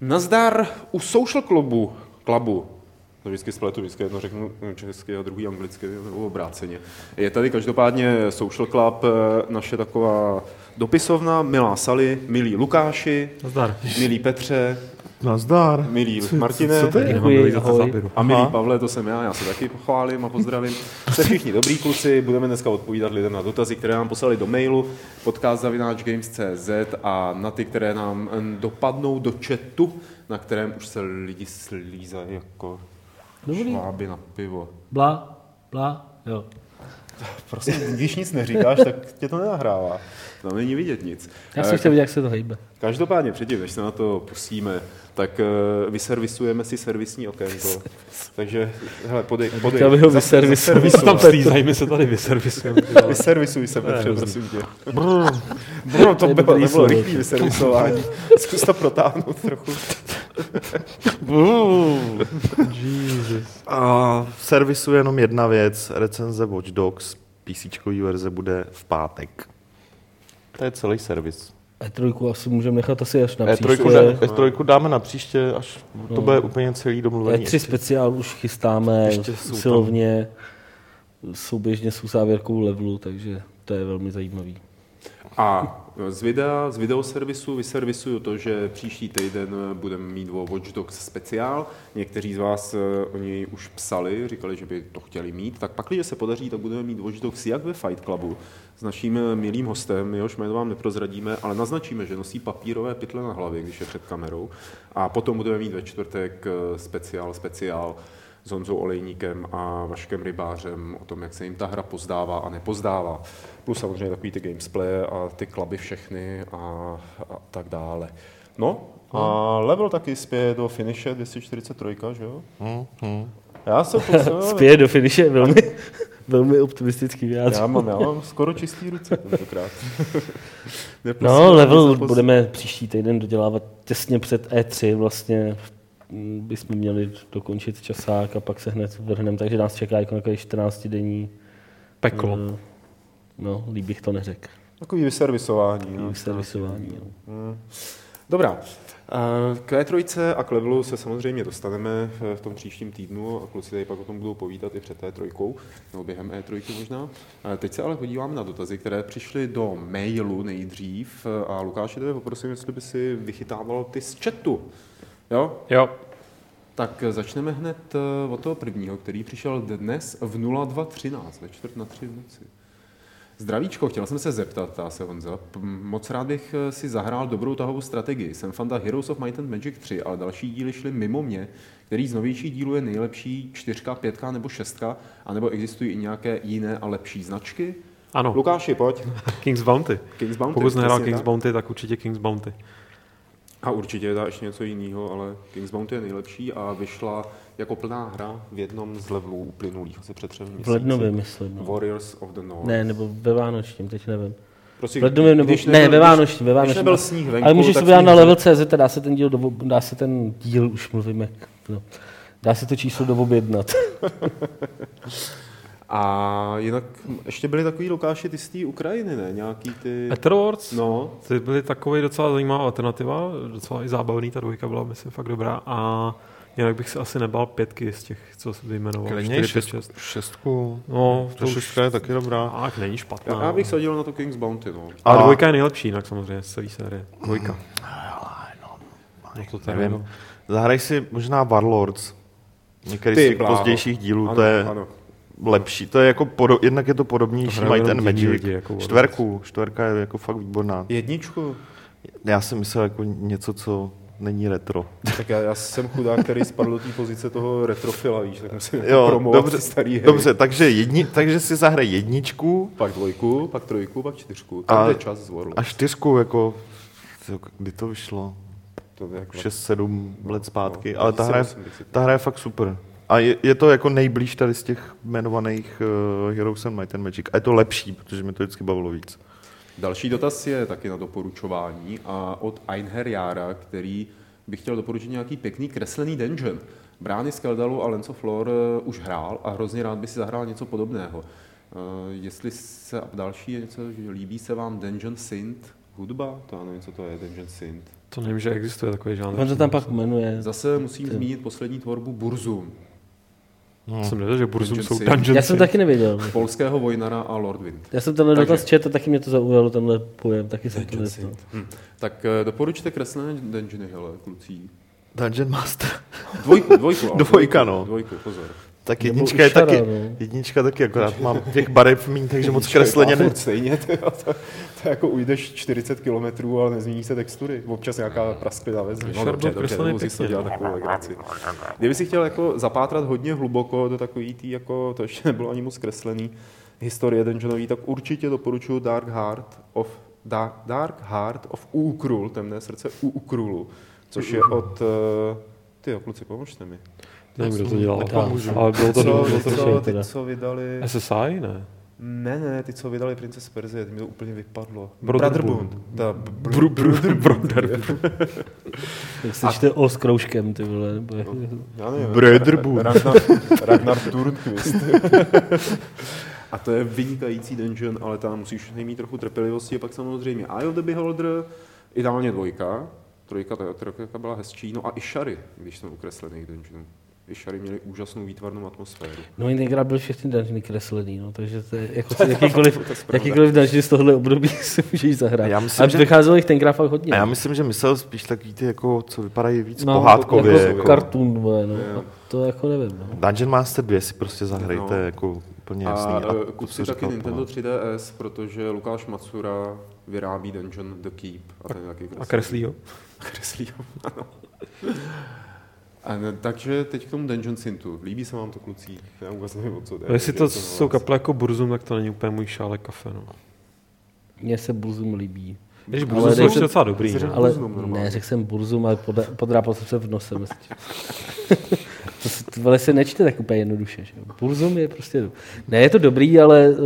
Nazdar u Social Clubu, klubu, to vždycky spletu, vždycky jedno řeknu česky a druhý anglicky, nebo obráceně. Je tady každopádně Social Club, eh, naše taková dopisovna, milá Sally, milí Lukáši, Nazdar. milí Petře, Nazdar. milí Martine co to je? Děkuji, ahoj. a milí Pavle, to jsem já, já se taky pochválím a pozdravím. Jste všichni dobrý kluci, budeme dneska odpovídat lidem na dotazy, které nám poslali do mailu podcast.games.cz a na ty, které nám eh, dopadnou do chatu, na kterém už se lidi slízají jako Dobrý. šváby na pivo. Bla, bla, jo. Prostě, když nic neříkáš, tak tě to nenahrává. Tam není vidět nic. Já Eh, jsem chtěl vidět, jak se to hejbe. Každopádně předtím, než se na to pustíme, tak uh, vyservisujeme si servisní okénko. Takže, hele, podej, podej. Chtěl bych ho zaservisuj. Tam Stýzají, my se tady vyservisujeme. Vyservisuj se, Petře, prosím tě. Bro, to je bylo, nebylo slovo. rychlý vyservisování. Zkus to protáhnout trochu. Jesus. A v servisu je jenom jedna věc, recenze Watch Dogs, PC verze bude v pátek. To je celý servis. E3 asi můžeme nechat asi až na E3, příště. dá- E3 dáme na příště, až to No. bude úplně celý domluvený. E3 speciál už chystáme Ještě jsou tam- silovně, souběžně s uzávěrkou levelu, takže to je velmi zajímavý. A z videa, z videoservisu vyservisuju to, že příští týden budeme mít o Watch Dogs speciál. Někteří z vás eh, o něj už psali, říkali, že by to chtěli mít. Tak pak, když se podaří, tak budeme mít Watch Dogs jak ve Fight Clubu s naším eh, milým hostem, jehož jméno vám neprozradíme, ale naznačíme, že nosí papírové pytle na hlavě, když je před kamerou. A potom budeme mít ve čtvrtek eh, speciál, speciál s Honzou Olejníkem a Vaškem Rybářem o tom, jak se jim ta hra pozdává a nepozdává. Plus samozřejmě takový ty gamesplay a ty kluby všechny a, a tak dále. No a level taky spěje do finiše 243, že jo? Hm, hm. Já se potřebuji... Spěje do finiše velmi, velmi optimistický vyjádření. Já mám, já mám skoro čistý ruce tentokrát. No, level budeme příští týden dodělávat těsně před E3 vlastně. mm, Bychom měli dokončit časák a pak se hned vrhneme, takže nás čeká jako takový 14 denní. Peklo. eh, No, líp bych to neřekl. Takový vyservisování. No. Servisování. jo. Dobrá. Eh, K E3 a k levelu se samozřejmě dostaneme v tom příštím týdnu a kluci tady pak o tom budou povídat i před E3, nebo během E3 možná. Eh, Teď se ale podíváme na dotazy, které přišly do mailu nejdřív a Lukáši, tebe poprosím, jestli by si vychytával ty z chatu. Jo? Jo. Tak začneme hned eh, od toho prvního, který přišel dnes v 02.13, ve čtvrt na tři v noci. Zdravíčko, chtěl jsem se zeptat, ptá se Honza. Moc rád bych eh, si zahrál dobrou tahovou strategii. Jsem fanda Heroes of Might and Magic 3, ale další díly šly mimo mě. Který z novějších dílů je nejlepší? Čtyřka, pětka nebo šestka? A nebo existují i nějaké jiné a lepší značky? Ano, Lukáši, pojď. King's Bounty. King's Bounty. Pokud jsi nehrál King's tak. Bounty, tak určitě King's Bounty. A určitě je dá ještě něco jiného, ale King's Bounty je nejlepší a vyšla jako plná hra v jednom z levelů uplynulých, asi před třemi V měsíci. lednově, myslím. No. Warriors of the North. Ne, nebo ve Vánočním, teď nevím. Prostě, V lednově nebo... když Ne, nebyl- ve Vánočním, ve Když Vánočním. nebyl sníh venku, Ale můžeš to udělat sníh na level.cz, dá se ten díl, do, dá se ten díl, už mluvím jak, no. Dá se to číslo doobjednat. A jinak ještě byly takový Lukáši, ty z té Ukrajiny, ne? Nějaký ty... Etherwords, No, ty byly takový docela zajímavá alternativa, docela i zábavný, ta dvojka byla, myslím, fakt dobrá a jinak bych se asi nebal pětky z těch, co jsi vyjmenoval. Klidně šest, šest. šestku. No, To šestka je taky dobrá. Tak není špatná. já bych sadil na to King's Bounty, no. Ale A- dvojka je nejlepší, jinak samozřejmě z celé série. Dvojka. No to tady, Nevím. no. Zahraj si možná Warlords. Některý z těch pozdějších dílů, Ano, to je ano. Lepší. To je jako podo, jednak je to podobnější, To mají ten Magic. lidi, jako. Čtverku, čtverka je jako fakt výborná. Jedničku? Já jsem myslel jako něco, co není retro. Tak já, já jsem chudák, který spadl do té pozice toho retrofila, víš, tak musím Jo, promovat dobře, starý hry. Dobře, takže, jedni, takže si zahraj jedničku Pak dvojku, pak trojku, pak čtyřku. A- Tam jde čas z Warlords. a čtyřku, jako, kdy to vyšlo? To je jako 6-7 let zpátky, No, ale ta hra, je, 2008 bych si ta hra je fakt super. A je, je to jako nejblíž tady z těch jmenovaných uh, Heroes and Might and Magic. A je to lepší, protože mi to vždycky bavilo víc. Další dotaz je taky na doporučování a od Einher Jara, který by chtěl doporučit nějaký pěkný kreslený dungeon. Brány z Keldalu a Lens of Lore eh, už hrál a hrozně rád by si zahrál něco podobného. Uh, jestli se a další je něco, že líbí se vám Dungeon Synth hudba, to já nevím, co to je, Dungeon Synth. To nevím, že existuje takový žánr. On to tam pak jmenuje. Zase musím zmínit poslední tvorbu Burzum, No. Jsem nevěděl, že Burzum jsou Synth. Dungeon Já jsem taky nevěděl. polského Vojnara a Lord Wind. Já jsem tenhle Takže- dotaz četl, taky mě to zaujalo, tenhle pojem, taky jsem to. Synth. Hm. Tak eh, doporučte kreslené dungeony, hele, kluci. Dungeon Master. Dvojku, dvojku. ale Dvojka, dvojku, no. Dvojku, pozor. Tak jednička je taky, no. jednička taky, akorát mám těch barev míň, takže moc kresleně ne. Stejně, to, to, to, jako ujdeš 40 km, ale nezmění se textury. Občas nějaká prasklina ve zdi. No, dobře, dobře, musíš to dělat takovou legraci. Kdyby si chtěl jako zapátrat hodně hluboko do takový tý, jako to ještě nebylo ani moc kreslený, historie dungeonový, tak určitě doporučuji Dark Heart of Dark, Dark Heart of Ukrul, temné srdce u Ukrulu, což je od ty kluci, pomožte mi. Nevím, kdo to dělal, ale bylo to, Co, bylo ty, to co, ty, co vydali... SSI, ne? Ne, ne, ty, co vydali Princes Perzie, mi to úplně vypadlo. Brotherhood. Brotherhood. Ta, Br- br- Brotherhood. Jak se čte o s kroužkem, ty vole, nebo jak... já nevím. Brotherhood. Ragnar, Ragnar Turnquist. A to je vynikající dungeon, ale tam musíš mít trochu trpělivosti. A pak samozřejmě Eye of the Beholder, ideálně dvojka. Trojka, ta trojka byla hezčí. No a i šary, když jsem u kreslených I šary měly úžasnou výtvarnou atmosféru. No tenkrát byl všechny dungeony kreslený, no, takže to je jako si jakýkoliv, jakýkoliv dungeon z tohle období si můžeš zahrát. Já myslím, a že- vycházelo jich tenkrát fakt hodně. A já myslím, že myslel spíš takový ty, jako, co vypadají víc no, pohádkově. jako, Jako, cartoon, no. A to jako nevím, no. Dungeon Master 2 si prostě zahrajte, No. jako úplně jasný. A, A, a to, kup si taky Nintendo Pavel. 3DS, protože Lukáš Matsura vyrábí Dungeon The Keep. A, ten je taky A kreslí ho. Kreslí ho, ano. A ne, takže teď k tomu Dungeon Synthu. Líbí se vám to, kluci? Já vůbec nevím, o co jde. Jestli Je to jsou vás. kaple jako Burzum, tak to není úplně můj šálek kafe. No. Mně se Burzum líbí. Když Ale Burzum jsou ještě docela dobrý. jsi no. Ale Burzum ne, řekl jsem Burzum, ale podrápal jsem se v nose. to se, to se nečte tak úplně jednoduše. Že? Burzum je prostě... Ne, je to dobrý, ale uh,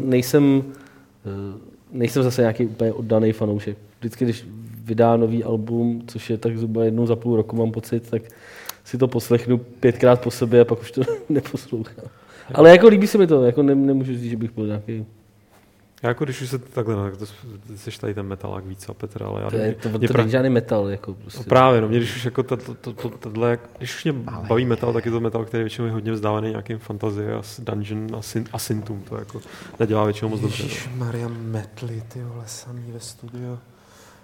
nejsem, uh, nejsem zase nějaký úplně oddaný fanoušek. Vždycky, když vydá nový album, což je tak zhruba jednou za půl roku, mám pocit, tak si to poslechnu pětkrát po sobě a pak už to neposlouchám. Ale jako líbí se mi to, jako ne, nemůžu říct, že bych byl nějaký... Já jako když už se takhle, no, tak to jsi tady ten metalák víc a Petr, ale já To, je, to, mě to pra- není žádný metal. Jako prostě. No právě, no, mě když už jako to, to, to, to, tohle, když už mě baví metal, tak je to metal, který většinou je hodně vzdálený nějakým fantazie a dungeon a, syn, a syntum, to jako nedělá většinou moc dobře. no. Maria Metly, ty vole, samý ve studiu.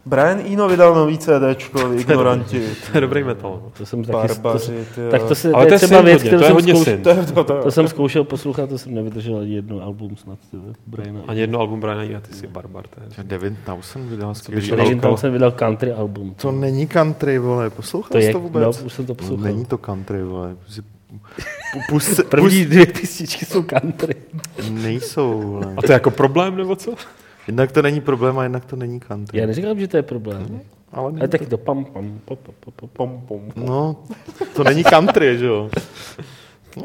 Brian Eno vydal nový CDčko, ignoranti. To je dobrý metal. No. To jsem taky, to, Barbaři, ty tak to, se, Ale to to je je třeba věc, hodně, kterou to je jsem, hodně zkouš, syn. To to, to. to jsem zkoušel poslouchat, to jsem nevydržel ani jedno album snad. Ty, vole, Briana. Ani jedno album Briana Ina, ty jsi barbar. To je. Devin Townsend vydal skvělý. tam jsem vydal country album. To není country, vole, poslouchal to jsi je, to no, vůbec? už jsem to No, poslouchal. není to country, vole. Prostě pu- Pust První dvě písničky jsou country. nejsou. A to je jako problém, nebo co? Jednak to není problém a jednak to není country. Já neříkám, že to je problém. Ale Ale není taky to pam, pam, pam, pam, pam, pam. No, to není country, že jo?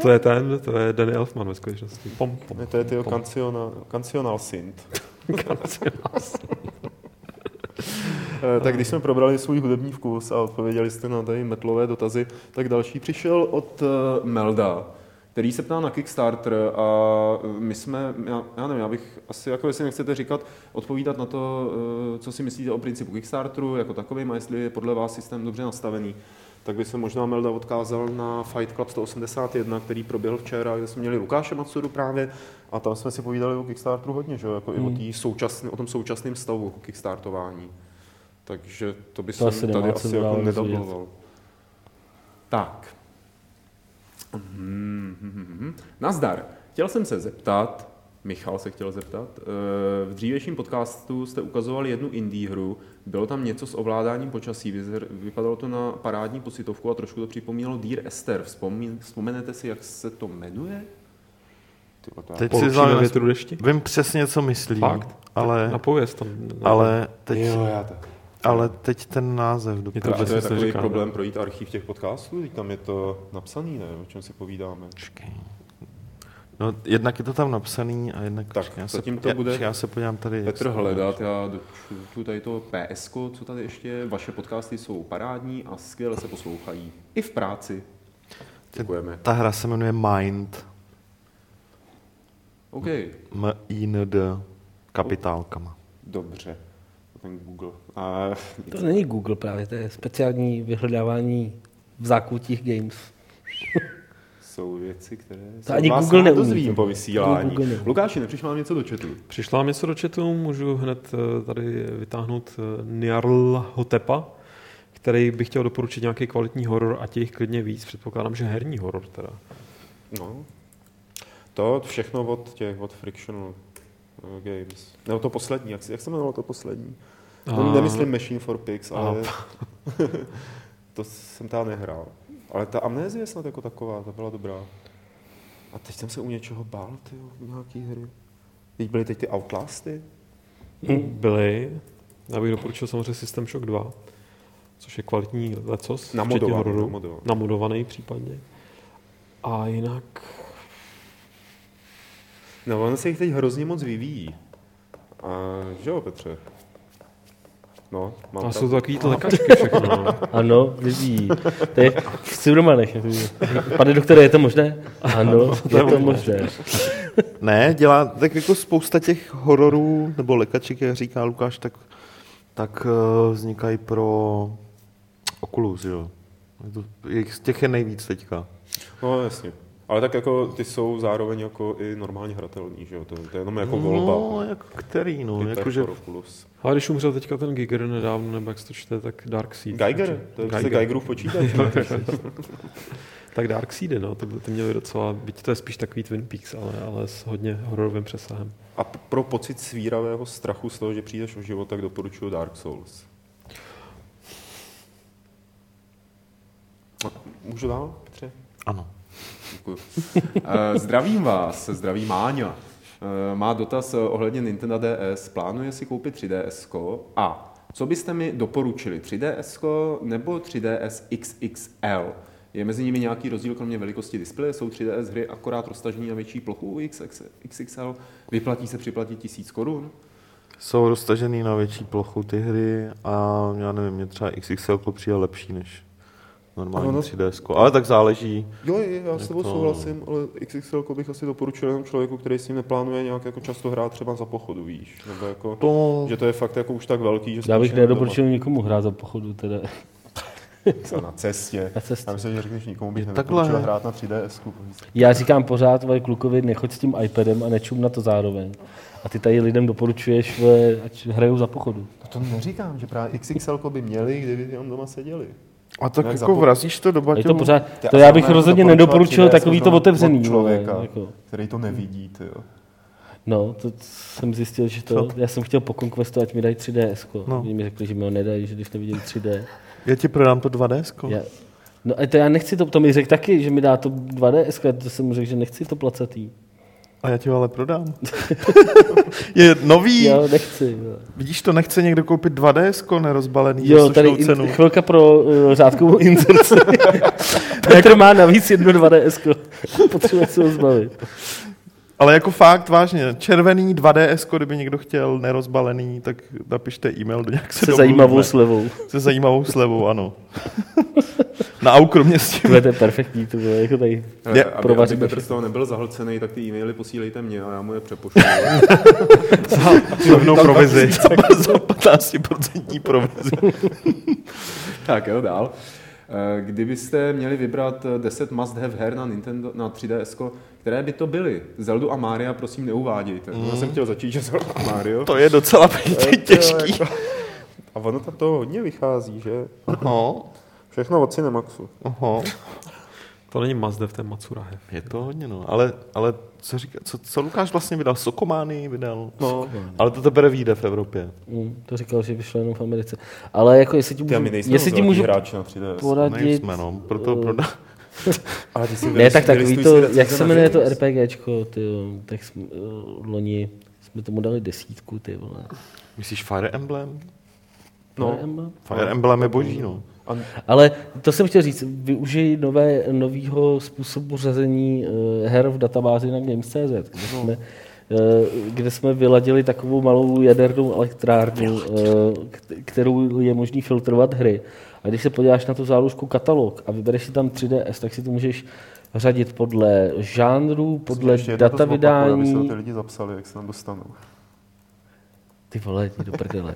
To je ten, to je Danny Elfman ve skutečnosti. Pom, pom. Ne, to je tyho kancional, kancional synth. Eh, tak když jsme probrali svůj hudební vkus a odpověděli jste na tady metlové dotazy, tak další přišel od eh, Melda, který se ptá na Kickstarter a eh, my jsme, já, já nevím, já bych asi, jako jestli nechcete říkat, odpovídat na to, eh, co si myslíte o principu Kickstarteru jako takovým a jestli je podle vás systém dobře nastavený, tak by se možná Melda odkázal na Fight Club 181, který proběhl včera, kde jsme měli Lukáše Matsuru právě a tam jsme si povídali o Kickstarteru hodně, že jo? jako Hmm. i o, tý současný, o tom současném stavu Kickstartování. Takže to by To jsem asi tady asi jako dál nedabloval. Tak. Mhm, mhm, mhm. Nazdar. Chtěl jsem se zeptat, Michal se chtěl zeptat, eh, v dřívějším podcastu jste ukazovali jednu indie hru, bylo tam něco s ovládáním počasí, vypadalo to na parádní pocitovku a trošku to připomínalo Dear Esther. Vzpomín, vzpomenete si, jak se to jmenuje? Teď si zvlášť, větru dešti? vím přesně, co myslí, Fakt? ale, Napověz tam. ale, teď, Jo, já tak. Ale teď ten název Je to to je takový říkám, problém no. projít archiv těch podcastů, teď tam je to napsaný, ne? O čem si povídáme? No, jednak je to tam napsaný a jednak... Tak, já se, to já, bude počkej, Já se podívám tady... jak Petr hledat, já tu tady to PSK, co tady ještě je, vaše podcasty jsou parádní a skvěle se poslouchají. I v práci. Děkujeme. Ta hra se jmenuje Mind. OK, M-I-N-D. Kapitálkama. dobře. Ten Google. A To není Google právě, to je speciální vyhledávání v zákutích games. jsou věci, které To se ani vás Google neumí. dozvím po vysílání. Google neumí. Lukáši, nepřišlo nám něco do chatu? Přišla vám něco do chatu, můžu hned eh, tady vytáhnout eh, Nyarl Hotepa, který bych chtěl doporučit nějaký kvalitní horor a těch klidně víc. Předpokládám, že herní horor teda. No. To všechno od těch, od Frictional Games. Nebo to poslední, jak, jak se jmenovalo to poslední? A- A... Nemyslím Machine for Pigs, A- ale to jsem tam nehrál. Ale ta amnézie snad jako taková, ta byla dobrá. A teď jsem se u něčeho bál, ty nějaký hry. Teď byly teď ty Outlasty? Byly. Já bych doporučil samozřejmě System Shock 2, což je kvalitní lecos, Namodovaný, včetně hororu. namodovaný. namodovaný případně. A jinak... No, on se jich teď hrozně moc vyvíjí. A, že jo, Petře? No, mám A jsou to takový ty lékačky všechno. no. Ano, vyvíjí. To je v Silvermanech. Pane doktore, je to možné? Ano, je to možné. Ne, dělá tak jako spousta těch hororů, nebo lekaček, jak říká Lukáš, tak, tak uh, vznikají pro Oculus, jo. Je to- těch je nejvíc teďka. No, jasně. Ale tak jako ty jsou zároveň jako i normálně hratelní, že jo? To, to je jenom jako volba. No, jako který, no. For Oculus. Ale když umřel teďka ten Giger nedávno, nebo jak se to čte, tak Dark Seed. Geiger, to je Geiger. Geigerův počítač. Tak Dark Seedy, no, to, ty měli docela, byť to je spíš takový Twin Peaks, ale, ale s hodně hororovým přesahem. A pro pocit svíravého strachu z toho, že přijdeš o život, tak doporučuji Dark Souls. Můžu dál, Petře? ano. Děkuji. Eh, Zdravím vás, zdraví Máňa. Eh, Má dotaz eh, ohledně Nintendo DS. Plánuje si koupit 3DS a co byste mi doporučili? 3DS nebo 3DS XXL? Je mezi nimi nějaký rozdíl kromě velikosti displeje? Jsou 3DS hry akorát roztažení na větší plochu u XX XXL? Vyplatí se připlatit tisíc korun? Jsou roztažený na větší plochu ty hry a já nevím, mě třeba XXL přijde lepší než normální Ano. 3DS. Ale tak záleží. Jo, já s tebou to- souhlasím, ale XXL bych asi doporučil jenom člověku, který s tím neplánuje nějak jako často hrát třeba za pochodu, víš? Nebo jako, To, že to je fakt jako už tak velký, že Já bych nedoporučil nikomu hrát za pochodu. Teda. Co na cestě. Na cestě. Já myslím, že řekneš nikomu bych nedoporučil takhle. hrát na 3DS. Já říkám pořád, vole, klukovi, nechoď s tím iPadem a nečum na to zároveň. A ty tady lidem doporučuješ, ať hrajou za pochodu. No to neříkám, že právě XXL by měli, kdyby jenom doma seděli. A tak Jak jako zapo- vrazíš to do baťohu. to pořád, to já bych rozhodně nedoporučil 3DS takový to otevřený. člověka, Jako. který to nevidí, ty jo. No, to jsem zjistil, že to, já jsem chtěl po Conquestu, ať mi dají 3DS. No. No. Oni mi řekli, že mi ho nedají, že když neviděli 3D. Já ti prodám to 2DS. Já, no a to já nechci to, to mi řekl taky, že mi dá to 2DS, to jsem mu řekl, že nechci to placatý. A já ti ho ale prodám. je nový. Jo, nechci. Jo, Vidíš, to nechce někdo koupit 2DS nerozbalený jo za tady cenu. chvilka pro uh, řádkovou inzerci. Petr má navíc jedno 2DS. Potřebuje se ho zbavit. Ale jako fakt, vážně, červený 2DS, kdyby někdo chtěl nerozbalený, tak napište e-mail do nějak se Se domluvíme. zajímavou slevou. Se zajímavou slevou, ano. Na aukru mě s tím. To je to perfektní, to bylo jako tady. Je, aby, aby Petr z toho nebyl zahlcený, tak ty e-maily posílejte mě a já mu je přepošlu. Rovnou provizi. Za 15% provizi. tak jo, dál. Eh, Kdybyste měli vybrat eh, 10 must have her na Nintendo, na 3DS, které by to byly? Zeldu a Mária prosím neuvádějte. Mm. Já jsem chtěl začít, že Zelda a Mario. To je docela těžký. jako- A ono tam toho hodně vychází, že? Aha, Všechno od Cinemaxu. aha. To není Mazdev, to je Matsurahe. Je to hodně, no. Ale, ale co, říká, co, co Lukáš vlastně vydal? Sokomány vydal? No, Ale to teprve vyjde v Evropě. Mm, to říkal, že vyšlo jenom v Americe. Ale jako jestli ti ty můžu, my nejsme jestli ti můžu hráči na 3DS. poradit... Nejsme, no. Proto eh, prodá. Ale ty si Ne, tak takový to, jak se jmenuje to. RPGčko, ty, jo, tak jsme, uh, loni jsme tomu dali desítku, ty vole. Myslíš Fire Emblem? No. Fire Emblem? Fire Emblem je boží, no. A Ale to jsem chtěl říct, využij nové, novýho způsobu řazení uh, her v databázi na Games.cz, kde jsme eh, kde jsme vyladili takovou malou jadernou elektrárnu, eh, kterou je možný filtrovat hry. A když se podíváš na tu záložku katalog a vybereš si tam 3DS, tak si to můžeš řadit podle žánru, podle data zopakuju, aby se to vydání. ty lidi zapsali, jak se tam dostanou. Ty vole, jdi do prdele.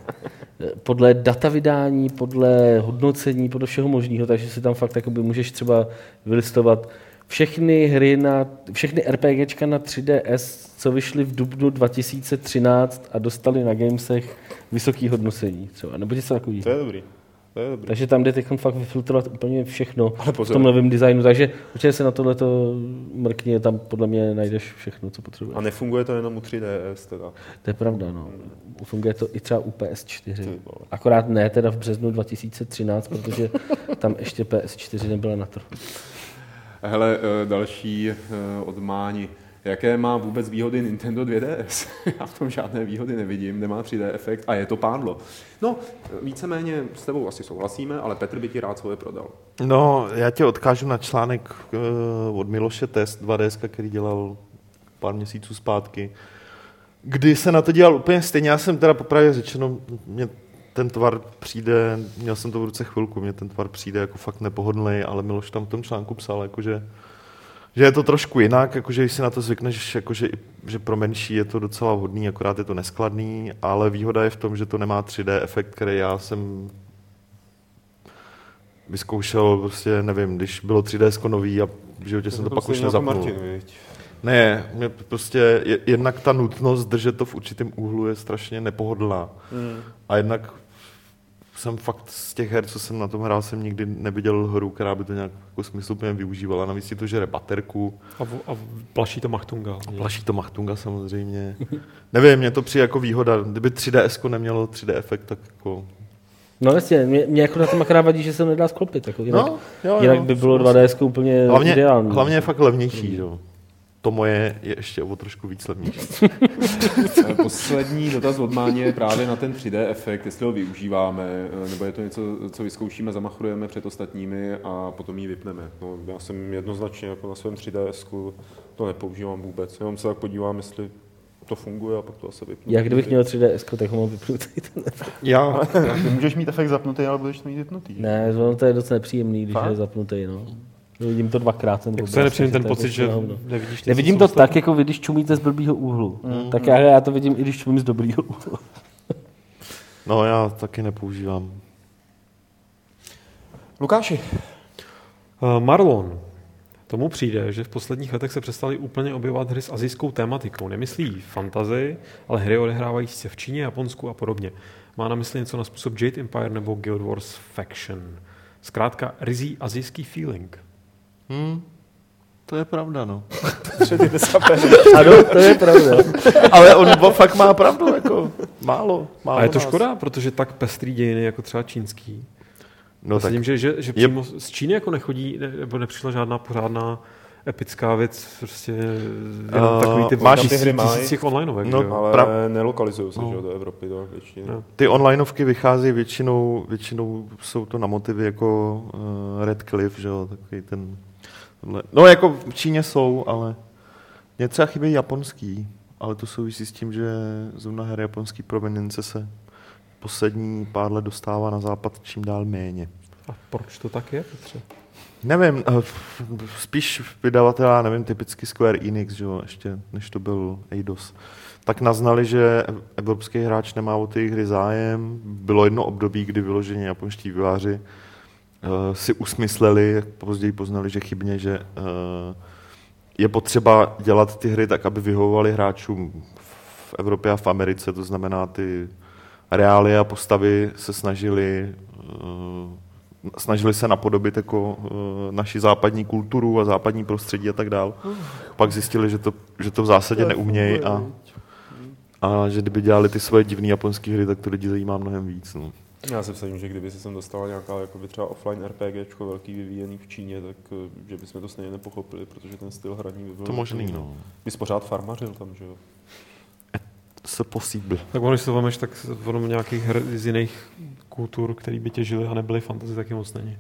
Podle data vydání, podle hodnocení, podle všeho možného, takže si tam fakt jakoby můžeš třeba vylistovat všechny hry na, všechny RPGčka na 3DS, co vyšly v dubnu 2013 a dostali na Gamesech vysoký hodnocení třeba, nebo něco takového. To je dobrý. To. Takže tam jde teď fakt vyfiltrovat úplně všechno Ale v pozor. tom novém designu, takže určitě se na tohleto mrkni, tam podle mě najdeš všechno, co potřebuješ. A nefunguje to jenom u 3DS teda. To je pravda, no. Funguje to i třeba u PS4. Ty vole. Akorát ne teda v březnu 2013, protože tam ještě PS4 nebyla na trhu. Hele, eh, další eh, odmání. Jaké má vůbec výhody Nintendo 2DS? Já v tom žádné výhody nevidím, nemá 3D efekt a je to pádlo. No, víceméně s tebou asi souhlasíme, ale Petr by ti rád svoje prodal. No, já tě odkážu na článek eh, od Miloše Test 2DS, který dělal pár měsíců zpátky, kdy se na to dělal úplně stejně. Já jsem teda popravdě řečeno, mě ten tvar přijde, měl jsem to v ruce chvilku, mě ten tvar přijde jako fakt nepohodlný, ale Miloš tam v tom článku psal, jakože, že je to trošku jinak, jakože když si na to zvykneš, jakože, že pro menší je to docela vhodný, akorát je to neskladný, ale výhoda je v tom, že to nemá 3D efekt, který já jsem vyzkoušel, prostě nevím, když bylo 3D nový a v životě jsem to pak už nezapnul. Martin, viď? Ne, mě prostě je, jednak ta nutnost držet to v určitém úhlu je strašně nepohodlná. Hmm. A jednak jsem fakt z těch her, co jsem na tom hrál, jsem nikdy neviděl hru, která by to nějak jako smysluplně využívala. Navíc si to žere baterku, A, v- a plaší to Machtunga. plaší to Machtunga samozřejmě. Nevím, mě to přijde jako výhoda. Kdyby 3DS nemělo 3D efekt, tak jako... No jasně, mě, mě jako na tom akorát vadí, že se nedá sklopit. Jako jinak, No, jo, jinak jo, by bylo souhlasím. 2DS úplně Hlavně, ideální. hlavně je fakt levnější, jo. To moje je ještě o trošku víc levnější. Poslední dotaz od Máně je právě na ten 3D efekt, jestli ho využíváme, eh, nebo je to něco, co vyzkoušíme, zamachrujeme před ostatními a potom ji vypneme. No, já jsem jednoznačně jako na svém 3DS to nepoužívám vůbec, jenom se tak podívám, jestli to funguje a pak to asi vypnu. Já kdybych měl 3DS, tak ho mohl vypnout. celý ten efekt. Já, Ty můžeš mít efekt zapnutý, ale budeš to mít vypnutý. Ne, to je docela nepříjemný, když Fakt? je zapnutý. No. Vidím to dvakrát. Ten Jak se nepřijím takže ten pocit, že nevidíš něco Nevidím to tak, jako vy, když čumíte z blbýho úhlu. Mm. Tak já, já to vidím, i když čumím z dobrýho úhlu. no já taky nepoužívám. Lukáši, Uh, Marlon. Tomu přijde, že v posledních letech se přestaly úplně objevovat hry s azijskou tématikou. Nemyslí fantazy, ale hry odehrávající se v Číně, Japonsku a podobně. Má na mysli něco na způsob Jade Empire nebo Guild Wars Faction. Zkrátka rizí azijský feeling. Hm, to je pravda, no. Ano, to je pravda. Ale on fakt má pravdu, jako málo. málo A je to nás. škoda, protože tak pestrý dějiny jako třeba čínský. No tak Myslím, že, že, že přímo z Číny jako nechodí, ne, nebo nepřišla žádná pořádná epická věc, prostě jenom Uh, takový ty máš- mají. tisíc těch onlineovek, No, jo? ale Pra- nelokalizují se No. že jo, do Evropy, do angličtiny. No. ty onlineovky vycházejí většinou, většinou jsou to na motivy jako uh, Red Cliff, že jo, takový ten... tohle. No jako v Číně jsou, ale mě třeba chybí japonský, ale to souvisí s tím, že zrovna her japonský provenience se poslední pár let dostává na západ čím dál méně. A proč to tak je, Petře? Nevím, eh, spíš vydavatel, já nevím, typicky Square Enix, že jo, ještě než to byl Eidos, tak naznali, že evropský hráč nemá o ty hry zájem. Bylo jedno období, kdy vyloženě japonští výváři si usmysleli, později poznali, že chybně, že uh, je potřeba dělat ty hry tak, aby vyhovovaly hráčům v Evropě a v Americe, to znamená ty reály a postavy se snažili uh, snažili se napodobit jako uh, naši západní kulturu a západní prostředí a tak dál. Pak zjistili, že to, že to v zásadě neumějí a, a že kdyby dělali ty svoje divné japonské hry, tak to lidi zajímá mnohem víc. No. Já si myslím, že kdyby se sem dostala nějaká jakoby třeba offline RPGčko velký vyvíjený v Číně, tak eh, že bychom to stejně nepochopili, protože ten styl hraní by byl... To možný, no. Bys pořád farmařil tam, že jo? Se possible. Tak ono, když se to vemeš, tak ono nějakých her z jiných kultur, který by těžili a nebyly fantasy, taky moc není.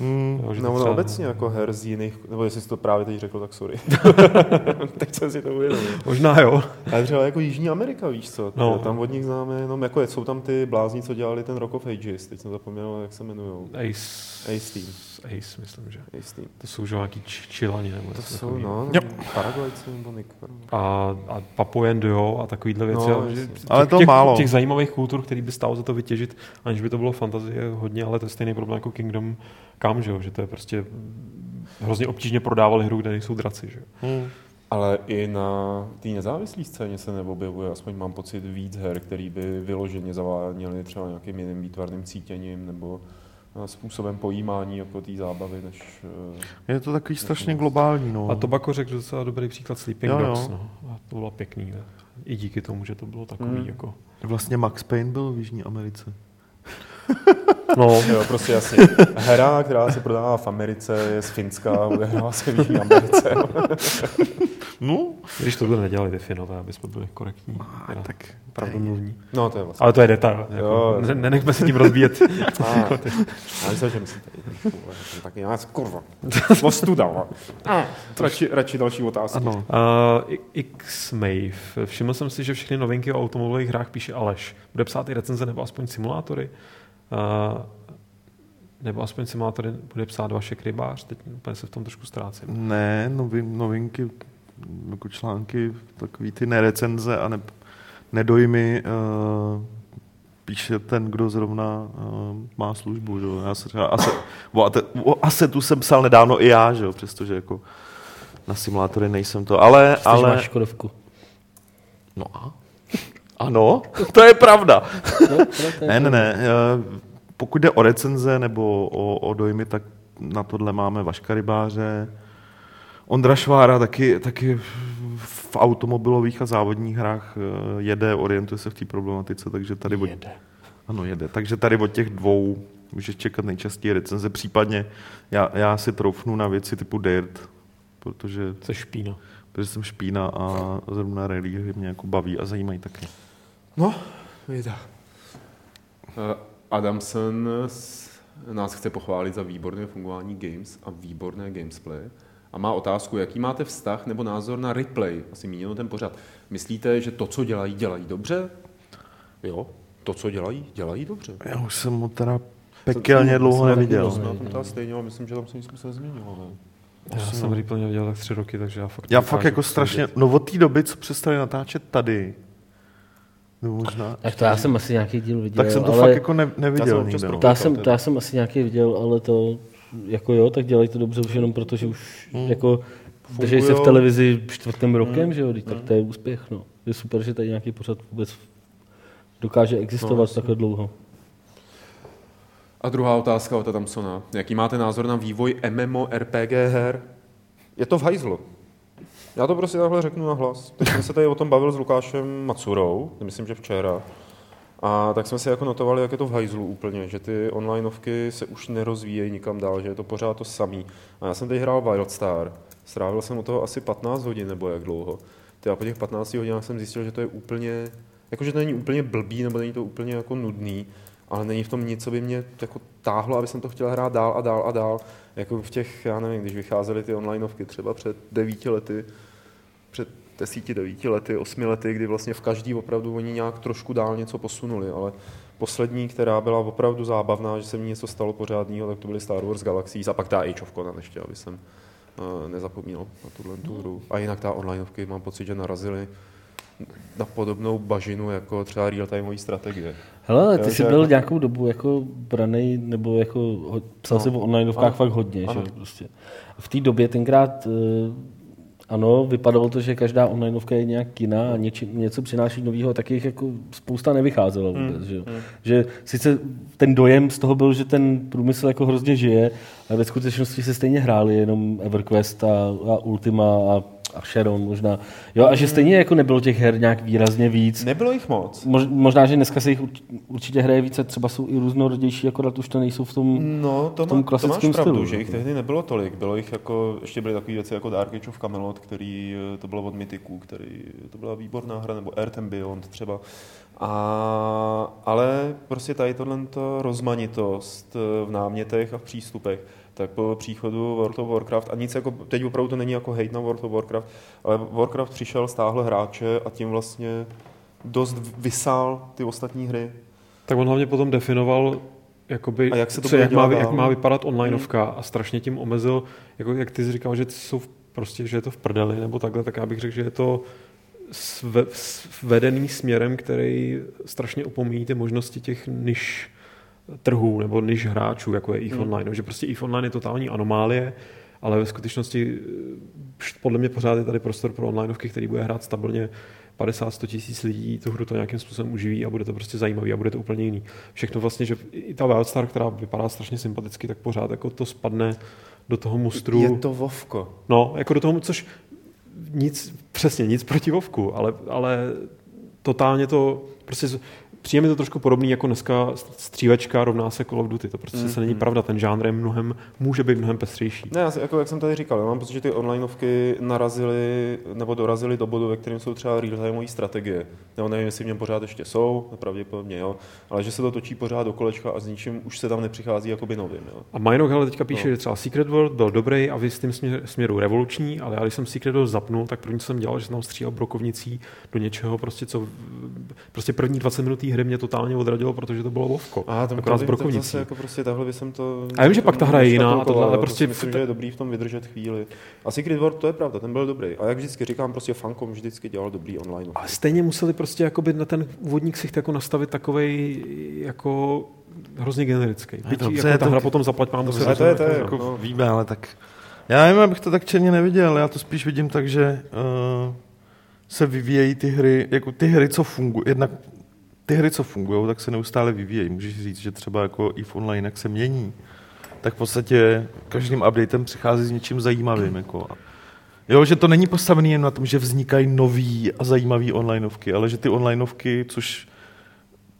Hmm. Jo, že No, třeba- obecně jako her z jiných, nebo jestli jsi to právě teď řekl, tak sorry. tak než jsem si to uvědomil. Možná jo. Ale třeba jako Jižní Amerika, víš co? No. No. Tam od nich známe jenom, jako jsou tam ty blázni, co dělali ten Rock of Ages, teď jsem zapomněl, jak se jmenují. Ace. Ace Team. Ace, myslím, že. Ace Team. To jsou už nějaký č- čilani nebo To jsou, takovýho. no, Jo. Paraguajci nebo Nik. A, a Papujen Dio a takovýhle věci. No, ale že jasně. těch, Ale to těch, málo. Těch zajímavých kultur, který by stálo za to vytěžit, aniž by to bylo fantazie, hodně, ale to je stejný problém jako Kingdom Come, že, jo? že to je prostě hrozně obtížně prodávali hru, kde nejsou draci. Že? jo. Hmm. Ale i na té nezávislé scéně se neobjevuje, aspoň mám pocit, víc her, který by vyloženě zaváněly třeba nějakým jiným výtvarným cítěním nebo eh, způsobem pojímání jako té zábavy, než... eh, Je to takový strašně globální, no. A Tobacco řekl docela dobrý příklad Sleeping Jo, jo. Dogs. No. A to bylo pěkný. Ne? I díky tomu, že to bylo takový Hmm. jako... Vlastně Max Payne byl v Jižní Americe. No, Jo, prostě jasně. Hra, která se prodává v Americe, je z Finska a odehrává se v Jižní Americe. No, když to by nedělali ty Finové, aby jsme byli korektní. Teda tak pravdomluvní. No, to je vlastně. Ale to je detail. Jako, Jo. ne- nenechme se tím rozbíjet. A, já myslím, že myslíte. Taky já kurva. Ostuda. A, radši, radši další otázky. ano. Uh, X-Mave. Všiml jsem si, že všechny novinky o automobilových hrách píše Aleš. Bude psát i recenze nebo aspoň simulátory? Nebo aspoň simulátory bude psát vaše rybář? Teď úplně se v tom trošku ztrácím. Ne, novin, novinky, jako články, takový ty nerecenze a ne, nedojmy uh, píše ten, kdo zrovna uh, má službu. Že? jo. Já se třeba ase, o, ate, o Assetu jsem psal nedávno i já, že? jo, přestože jako na simulátory nejsem to, ale... Ale... ale máš Škodovku. no a? Ano, to je pravda. No, to je Ne, ne, ne. eh, Pokud jde o recenze nebo o, o dojmy, tak na tohle máme Vaška Rybáře. Ondra Švára taky, taky v automobilových a závodních hrách eh, jede, orientuje se v té problematice, takže tady od, Jede. ano, jede. Takže tady od těch dvou můžeš čekat nejčastěji recenze, případně já, já si troufnu na věci typu Dirt, protože, Se špína. protože jsem špína a zrovna rally mě jako baví a zajímají taky. No, vida. Eh, Adamson s- nás chce pochválit za výborné fungování games a výborné gamesplay. A má otázku, jaký máte vztah nebo názor na replay, asi míněno ten pořad. Myslíte, že to, co dělají, dělají dobře? Jo, to, co dělají, dělají dobře. Já už jsem ho teda pekelně dlouho Jsem neviděl. Jsem na tom teda stejně, ale myslím, že tam se nic moc nezměnilo. Ne? Já jsem Replay neviděl tak tři roky, takže já fakt... Já fakt jako strašně, no od té doby, co přestali natáčet tady, no možná, Tak to já jsem asi nějaký díl viděl, tak jsem to ale fakt jako ne, Já jsem neviděl nikde. No. to, já jsem, to já jsem asi nějaký viděl, ale to jako jo, tak dělají to dobře už jenom proto, že už jako drží se v televizi čtvrtým rokem, že jo, tak to je úspěch, no. Je super, že tady nějaký pořad vůbec dokáže existovat No, takhle dlouho. A druhá otázka od Adamsona. Jaký máte názor na vývoj MMORPG her? Je to v hajzlu. Já to prostě takhle řeknu na hlas. Teď jsem se tady o tom bavil s Lukášem Macurou, myslím, že včera. A tak jsme si jako notovali, jak je to v hajzlu úplně, že ty onlineovky se už nerozvíjejí nikam dál, že je to pořád to samý. A já jsem teď hrál Wildstar, strávil jsem o toho asi 15 hodin nebo jak dlouho. Ty a po těch 15 hodinách jsem zjistil, že to je úplně, jako že to není úplně blbý, nebo není to úplně jako nudný, ale není v tom nic, co by mě jako táhlo, aby jsem to chtěl hrát dál a dál a dál. Jako v těch, já nevím, když vycházely ty onlineovky třeba před devíti lety, před desíti, devíti lety, osmi lety, kdy vlastně v každý opravdu oni nějak trošku dál něco posunuli, ale poslední, která byla opravdu zábavná, že se ní něco stalo pořádného, tak to byly Star Wars Galaxies a pak ta Age of Conan ještě, aby jsem uh, nezapomněl na tuhle tu hru. A jinak ta onlineovky mám pocit, že narazily na podobnou bažinu jako třeba real-timeové strategie. Hele, ty jsi byl jako- nějakou dobu jako branej, nebo jako psal No. si o onlineovkách Ano. fakt hodně, Ano. že prostě. V té době tenkrát eh, ano, vypadalo to, že každá onlineovka je nějak kina a něči, něco přináší nového, tak jich jako spousta nevycházelo Hmm, vůbec. Že, jo. že sice ten dojem z toho byl, že ten průmysl jako hrozně žije, ale ve skutečnosti se stejně hráli jenom EverQuest a, a Ultima a, a Sharon možná. Jo, a že stejně jako nebylo těch her nějak výrazně víc. Nebylo jich moc. Mož, možná, že dneska se jich urč- určitě hraje více, třeba jsou i různorodější, akorát už to nejsou v tom... No, to, v tom má, to máš klasickém pravdu, stylu, že jich jako. tehdy nebylo tolik. Bylo jich jako, ještě byly takové věci jako Dark Age of Camelot, který, eh, to bylo od Mythiců, který, to byla výborná hra, nebo Earth and Beyond třeba. A, ale prostě tady tohle rozmanitost eh, v námětech a v přístupech, tak po příchodu World of Warcraft, a nic jako, teď opravdu to není jako hate na World of Warcraft, ale Warcraft přišel, stáhl hráče a tím vlastně dost vysál ty ostatní hry. Tak on hlavně potom definoval, jakoby, A jak se to co, jak, má, jak má vypadat onlineovka a strašně tím omezil, jako, jak ty jsi říkal, že jsou v- prostě, že je to v prdeli nebo takhle, tak já bych řekl, že je to sve, vedený směrem, který strašně opomíjí ty možnosti těch niž trhů nebo niž hráčů, jako je EVE Hmm. Online. No, že prostě EVE Online je totální anomálie, ale ve skutečnosti eh, podle mě pořád je tady prostor pro onlineovky, který bude hrát stabilně 50-100 tisíc lidí, tu hru to nějakým způsobem uživí a bude to prostě zajímavý a bude to úplně jiný. Všechno vlastně, že i ta Wildstar, která vypadá strašně sympaticky, tak pořád jako to spadne do toho mustru. Je to Vovko. No, jako do toho, což nic, přesně, nic proti Vovku, ale, ale totálně to, prostě přijde mi to trošku podobný jako dneska střívačka rovná se Call of Duty. To prostě Mm, se není mm. pravda, ten žánr je mnohem, může být mnohem pestřejší. Ne, já si- jako jak jsem tady říkal, já mám pocit, že ty onlineovky narazily nebo dorazily do bodu, ve kterém jsou třeba real-timeové strategie. Nebo nevím, jestli v něm pořád ještě jsou, pravděpodobně jo, ale že se to točí pořád do kolečka a s ničím už se tam nepřichází jakoby novým. Jo. A Minok ale teďka píše, No. že třeba Secret World byl dobrý a v jistým směr, směru revoluční, ale já když jsem Secret World zapnul, tak první, co jsem dělal, že jsem tam střílel brokovnicí do něčeho, prostě co, prostě první 20 minut hry mě totálně odradilo, protože to bylo Vovko. A tam akorát tak brokovnicí. zase jako prostě takhle by jsem to... A já vím, že pak ta hra je jiná a tohle, ale to prostě myslím, že je dobrý v tom vydržet chvíli. A Secret World, to je pravda, ten byl dobrý. A jak vždycky říkám, prostě Funcom vždycky dělal dobrý online. Ale stejně museli prostě jakoby na ten úvodník si jako nastavit takovej jako hrozně generický. Byť dobře, jako ta to- hra potom zaplať mám Ale to je- to je jako no. víme, ale tak... Já nevím, abych to tak černě neviděl, já to spíš vidím tak, že uh, se vyvíjejí ty hry, jako ty hry, co fungují, jednak ty hry, co fungují, tak se neustále vyvíjejí. Můžeš říct, že třeba jako i v online, jak se mění, tak v podstatě každým updatem přichází s něčím zajímavým. Jako. Jo, že to není postavený jen na tom, že vznikají nový a zajímavý onlineovky, ale že ty onlineovky, což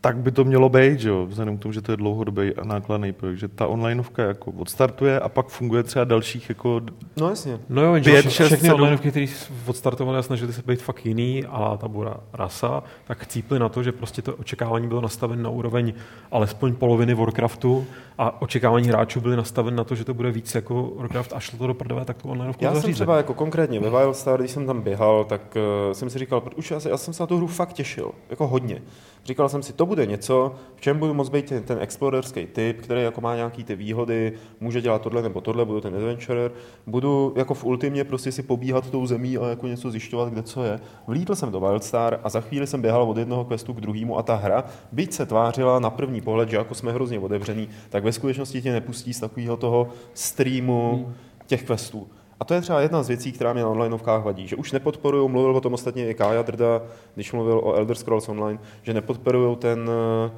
tak by to mělo být, že jo, vzhledem k tomu, že to je dlouhodobý a nákladný projekt, že ta onlineovka jako odstartuje a pak funguje třeba dalších jako No jasně. No jo, jenže Pět, vše- šest, všechny sedm. onlineovky, které odstartovaly a snažili se být fakt jiný, a ta bura rasa, tak cípli na to, že prostě to očekávání bylo nastaveno na úroveň alespoň poloviny Warcraftu a očekávání hráčů byly nastaveny na to, že to bude víc jako Warcraft a šlo to do prdele, tak tu onlineovku Já jsem zařízli. třeba jako konkrétně ve Wildstar, když jsem tam běhal, tak uh, jsem si říkal, už já, se- já jsem se na tu hru fakt těšil, jako hodně. Říkal jsem si, to bude něco, v čem budu moct být ten, ten explorerský typ, který jako má nějaký ty výhody, může dělat tohle nebo tohle, budu ten adventurer, budu jako v ultimě prostě si pobíhat tou zemí a jako něco zjišťovat, kde co je. Vlítl jsem do Wildstar a za chvíli jsem běhal od jednoho questu k druhému a ta hra, byť se tvářila na první pohled, že jako jsme hrozně otevřený, tak ve skutečnosti tě nepustí z takového toho streamu těch questů. A to je třeba jedna z věcí, která mě na onlineovkách vadí, že už nepodporují, mluvil o tom ostatně i Kája Drda, když mluvil o Elder Scrolls Online, že nepodporují ten, eh,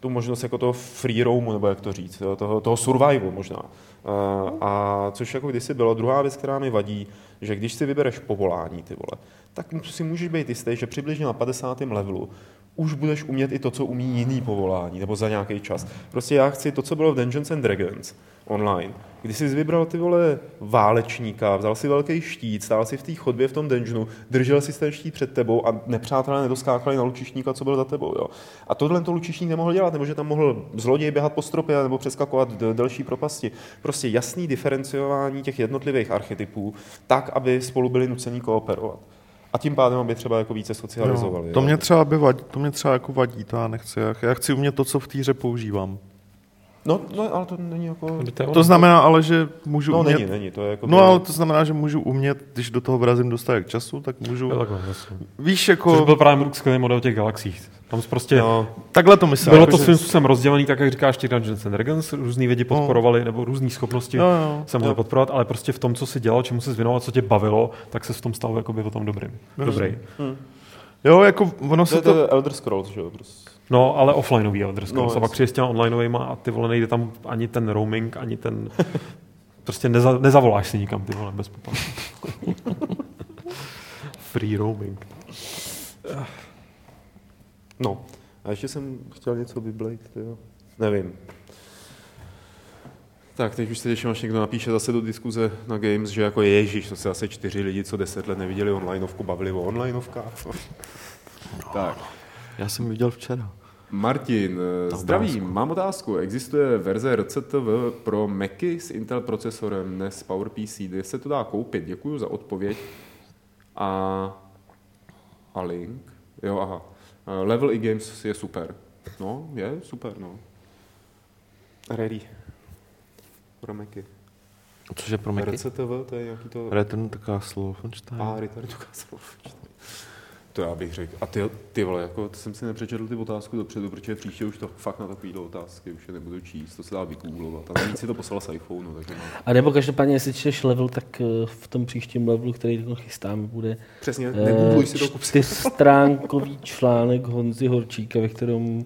tu možnost jako toho free roamu, nebo jak to říct, toho, toho survivalu možná. Eh, A což jako kdysi bylo. Druhá věc, která mi vadí, že když si vybereš povolání, ty vole, tak si můžeš být jistý, že přibližně na 50. levelu už budeš umět i to, co umí jiný povolání, nebo za nějaký čas. Prostě já chci to, co bylo v Dungeons and Dragons online, kdy jsi vybral ty vole válečníka, vzal si velký štít, stál si v té chodbě v tom dungeonu, držel si ten štít před tebou a nepřátelé nedoskákali na lučišníka, co byl za tebou. Jo. A tohle to lučišník nemohl dělat, nebo že tam mohl zloděj běhat po stropě nebo přeskakovat d- delší propasti. Prostě jasný diferenciování těch jednotlivých archetypů, tak, aby spolu byli nuceni kooperovat. A tím pádem, aby třeba jako více socializovali. No, to jo. mě třeba by vadí, to mě třeba jako vadí, to já nechci. Já, já chci umět to, co v té hře používám. No, no, ale to není jako... To. To znamená ale, že můžu No, umět... není, není, to je jako... No ale to znamená, že můžu umět, když do toho vrazím dostatek času, tak můžu... Jo, takhle, jasně. Víš, Což jako... byl právě skvělý model těch galaxiích. Tam prostě No, Takhle to myslím. Bylo jako, to že- svým způsobem rozdělený, tak jak říkáš, těch Dungeons and Dragons, různý lidi podporovali, nebo různé schopnosti Jo, jo. se mohli podporovat, ale prostě v tom, co si dělal, čemu se věnoval, co tě bavilo, tak se v tom stalo jakoby potom dobrým. Dobrý. Jo, jako ono to se je to... to Elder Scrolls, že jo, prostě. No, ale offlineový Elder Scrolls. No, No, a pak přijde s těma onlineovýma a ty vole nejde tam ani ten roaming, ani ten... prostě neza, nezavoláš si nikam, ty vole, bez poplatku. Free roaming. No, a ještě jsem chtěl něco vyblejt, jo. Nevím. Tak, teď už se těším, až někdo napíše zase do diskuze na Games, že jako ježíš, to se asi čtyři lidi, co deset let neviděli onlineovku, bavili o onlineovkách. tak. Já jsem viděl včera. Martin, eh, zdravím, mám otázku. Existuje verze RCTV pro Macy s Intel procesorem, ne s PowerPC, kde se to dá koupit? Děkuji za odpověď. A, a link? Jo, aha. Eh, Level e Games je super. No, je super, no. Ready. Pro Macy. Což je pro mě? RCTV, to je nějaký to... Return to Castle Wolfenstein. A Return to Castle To já bych řekl. A ty, ty vole, jako to jsem si nepřečetl ty otázku dopředu, protože příště už to fakt na takovýhle otázky už je nebudu číst, to se dá vygooglovat. A navíc si to poslal z iPhoneu, takže mám. A nebo každopádně, jestli čteš level, tak eh, v tom příštím levelu, který teď chystáme, bude Přesně, negoogluj si to čtyřstránkový článek Honzy Horčíka, ve kterém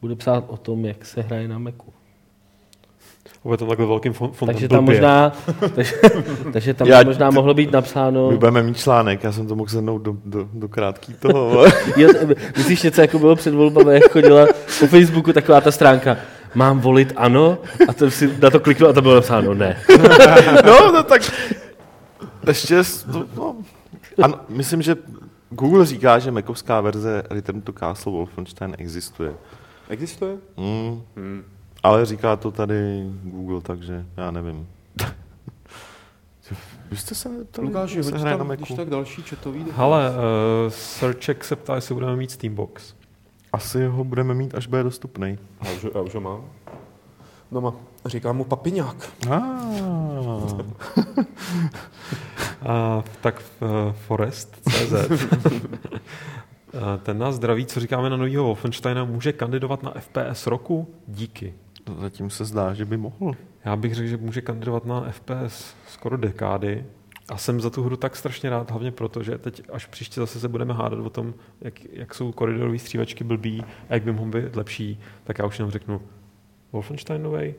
bude psát o tom, jak se hraje na Macu. Bude to takhle velkým fon- fontem Takže tam blbě. možná, takže, takže tam Já- by možná mohlo být napsáno, My budeme mít článek, já jsem to mohl zhrnout do, do, do krátký toho. jo, myslíš něco, jako bylo před volbami, jak chodila po Facebooku taková ta stránka, mám volit ano, a to si na to kliknu a to bylo napsáno ne. no, no tak ještě, no, no. Ano, myslím, že Google říká, že Macovská verze Return to Castle Wolfenstein existuje. Existuje? Mm, Hmm. Ale říká to tady Google, takže já nevím. Vy jste se to Lukáš, se hraje na tam, když Macu? tak další chatový. Hele, uh, Searchek se ptá, jestli budeme mít Steambox. Asi ho budeme mít, až bude dostupný. Já už, já už ho mám. Doma. Říkám mu papiňák. Ah. Uh, tak uh, Forest.cz Uh, Ten nás zdraví, co říkáme na novýho Wolfensteina, může kandidovat na FPS roku? Díky. Zatím se zdá, že by mohl. Já bych řekl, že může kandidovat na FPS skoro dekády. A jsem za tu hru tak strašně rád, hlavně proto, že teď až příště zase se budeme hádat o tom, jak, jak jsou koridorové střívačky blbý a jak by mohl být lepší, tak já už jenom řeknu Wolfenstein novej?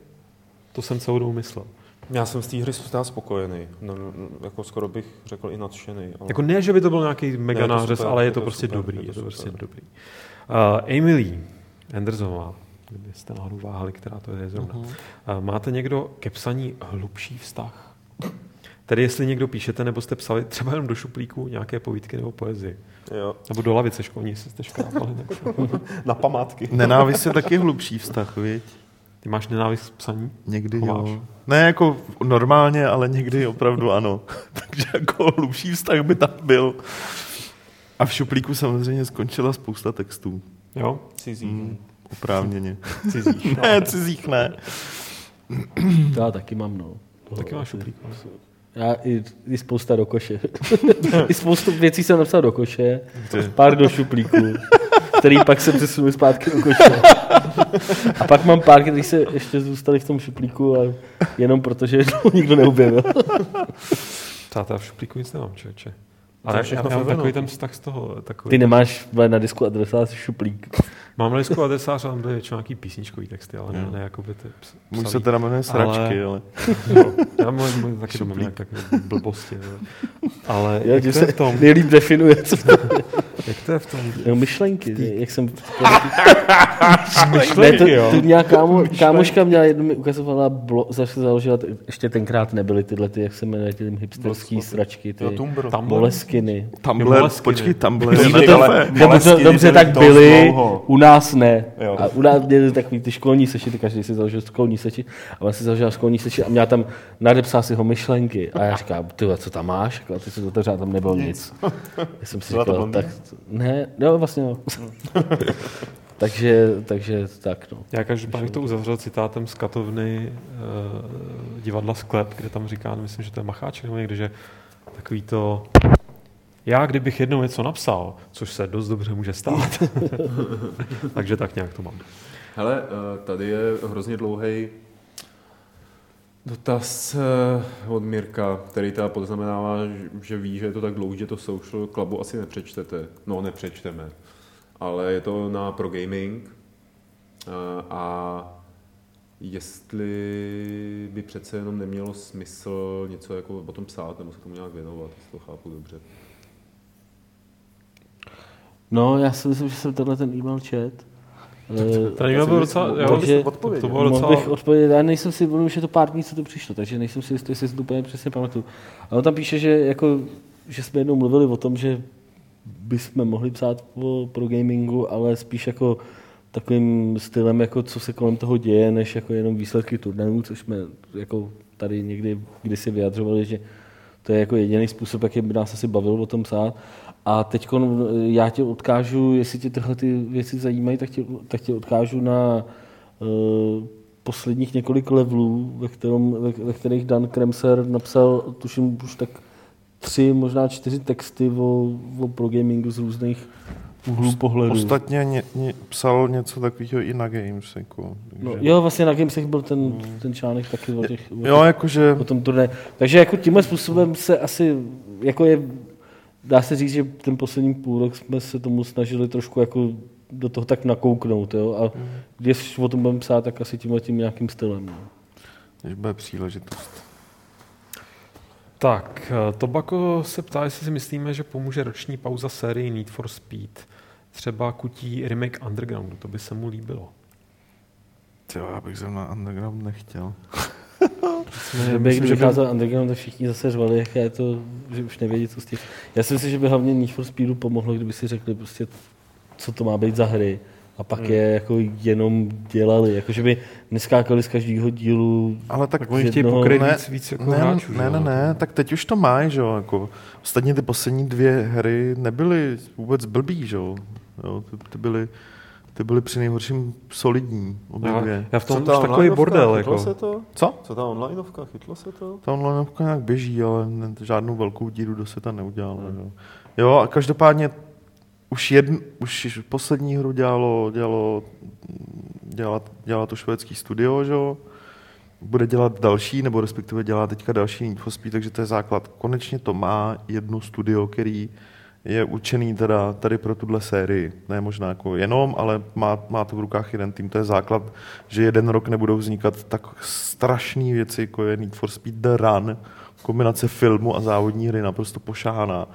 To jsem celou dobu myslel. Já jsem z té hry zůstal spokojený. No, no, jako skoro bych řekl i nadšený. Ale... Jako ne, že by to byl nějaký mega Ne, je to nářez, super, ale je je to to prostě super, dobrý. je to Je to super. prostě dobrý. Uh, Emily Andersová, kdybyste náhodou váhali, která to je zrovna. Uh, máte někdo ke psaní hlubší vztah? Tedy jestli někdo píšete, nebo jste psali třeba jenom do šuplíku nějaké povídky nebo poezii. Jo. Nebo do lavice školní, jestli jste škrápali. Na památky. Nenávist je taky hlubší vztah, viď? Ty máš nenávist k psaní? Někdy Chováš. jo. Ne jako normálně, ale někdy opravdu ano. Takže jako hlubší vztah by tam byl. A v šuplíku samozřejmě skončila spousta textů. Jo? Cizí. Mm, oprávněně. Cizí. ne, cizích ne. To já taky mám, no. Taky máš šuplík. Já i, i spousta do koše. I spoustu věcí jsem napsal do koše, Ty. pár do šuplíku, který pak se přesunul zpátky do koše. A pak mám pár, který se ještě zůstali v tom šuplíku, a jenom protože to nikdo neobjevil. Táta, v šuplíku nic nemám, člověče. Ale já, všechno já mám v takový ten vztah z toho. Takový Ty nemáš na disku adresář šuplík. Mám lisku adresář a tam byly většinou nějaký písničkový texty, ale ne, ne jako by ty ps- Můj se teda jmenuje Sračky, ale... Jo, já můj, můj taky doma nějak tak blbosti. jo. Ale Já jak to je se v tom? nejlíp definuje, co to Jak to je v tom? jo, myšlenky, jak jsem... ne, Myšlenky, to, jo. to měla kámo, kámoška měla jednu mi ukazovala, blo, zase založila, t- ještě tenkrát nebyly tyhle, ty, jak se jmenuje, ty hipsterský sračky, ty Jo, moleskiny. Tumblr, Moleskiny. počkej, Ty ale- kafe. Dobře, tak byly, u nás ne. Jo. A u nás měli takový ty školní sešity, každý si založil školní sešit a ona si založila školní sešit a měla tam, nadepsala si ho myšlenky. A já říkám, ty co tam máš? Jako, A ty se otevřela, tam nebylo nic. Já jsem si říkal, tak, ne, no vlastně jo. takže, takže tak no. Já každopádně bych to uzavřel citátem z katovny uh, divadla Sklep, kde tam říká, no, myslím, že to je Macháček nebo někde, že takový to já, kdybych jednou něco napsal, což se dost dobře může stát. Takže tak nějak to mám. Hele, eh, tady je hrozně dlouhý dotaz eh, od Mirka, který teda poznamenává, že ví, že je to tak dlouhý, že to Social Clubu asi nepřečtete. No, nepřečteme. Ale je to na Pro Gaming eh, a jestli by přece jenom nemělo smysl něco jako o tom psát nebo se tomu nějak věnovat, jestli to chápu dobře. No, já si myslím, že jsem tenhle ten e-mail čet. Eh, Ten e-mail byl docela, jo, bys Takže- odpovědět. to bylo Mohl docela, bych odpovědět, já nejsem si, už je to pár dní, co to přišlo, takže nejsem si jistý, jestli si to úplně přesně pamatuju. Ale on tam píše, že, jako, že jsme jednou mluvili o tom, že bychom mohli psát o, pro gamingu, ale spíš jako takovým stylem, jako co se kolem toho děje, než jako jenom výsledky turnajů, což jsme jako tady někdy kdysi vyjadřovali, že to je jako jediný způsob, jaký by nás asi bavilo o tom psát. A teď já tě odkážu, jestli tě tyhle ty věci zajímají, tak tě, tak tě odkážu na uh, posledních několik levelů, ve, kterém, ve, ve kterých Dan Kremser napsal, tuším už tak tři, možná čtyři texty o, o progamingu z různých úhlů pohledu. Ostatně ně, ně, psal něco takového i na Games. Jako, takže... no, jo, vlastně na Gamesech byl ten, hmm. ten článek taky o, těch, o, jo, jakože... o tom turné. Takže jako tímhle způsobem se asi, jako je, dá se říct, že ten poslední půl rok jsme se tomu snažili trošku jako do toho tak nakouknout. Jo? A hmm. když o tom budeme psát, tak asi tímhle tím nějakým stylem. No. Když bude příležitost. Tak, eh, Tobako se ptá, jestli si myslíme, že pomůže roční pauza sérii Need for Speed. Třeba kutí remake Undergroundu, to by se mu líbilo. Jo, já bych na Underground nechtěl. Kdyby když vycházel by... Underground, tak všichni zase řvali, jak je to, že už nevědí, co s tím. Já si myslím, že by hlavně Need for Speedu pomohlo, kdyby si řekli prostě, co to má být za hry a pak hmm. je jako jenom dělali, jakože by neskákali z každého dílu. Ale tak, tak oni chtějí pokryt víc, víc jako ne, hráčů. Ne, ne, ne, tak teď už to mají, že jo, jako ostatně ty poslední dvě hry nebyly vůbec blbý, že jo, ty, ty byly ty byly při nejhorším solidní, obě já, dvě. Já v tom už takový bordel. Jako. se to? Co? Co ta onlineovka, chytlo se to? Ta onlineovka nějak běží, ale ne, žádnou velkou díru do světa neudělala. Hmm. Jo, a každopádně už, jedn, už poslední hru dělalo, dělalo, dělalo, dělalo to švédský studio, že jo? bude dělat další, nebo respektive dělá teďka další Need for Speed, takže to je základ. Konečně to má jedno studio, který je určený teda tady pro tuhle sérii. Ne možná jako jenom, ale má, má to v rukách jeden tým. To je základ, že jeden rok nebudou vznikat tak strašné věci, jako je Need for Speed The Run, kombinace filmu a závodní hry naprosto pošáhaná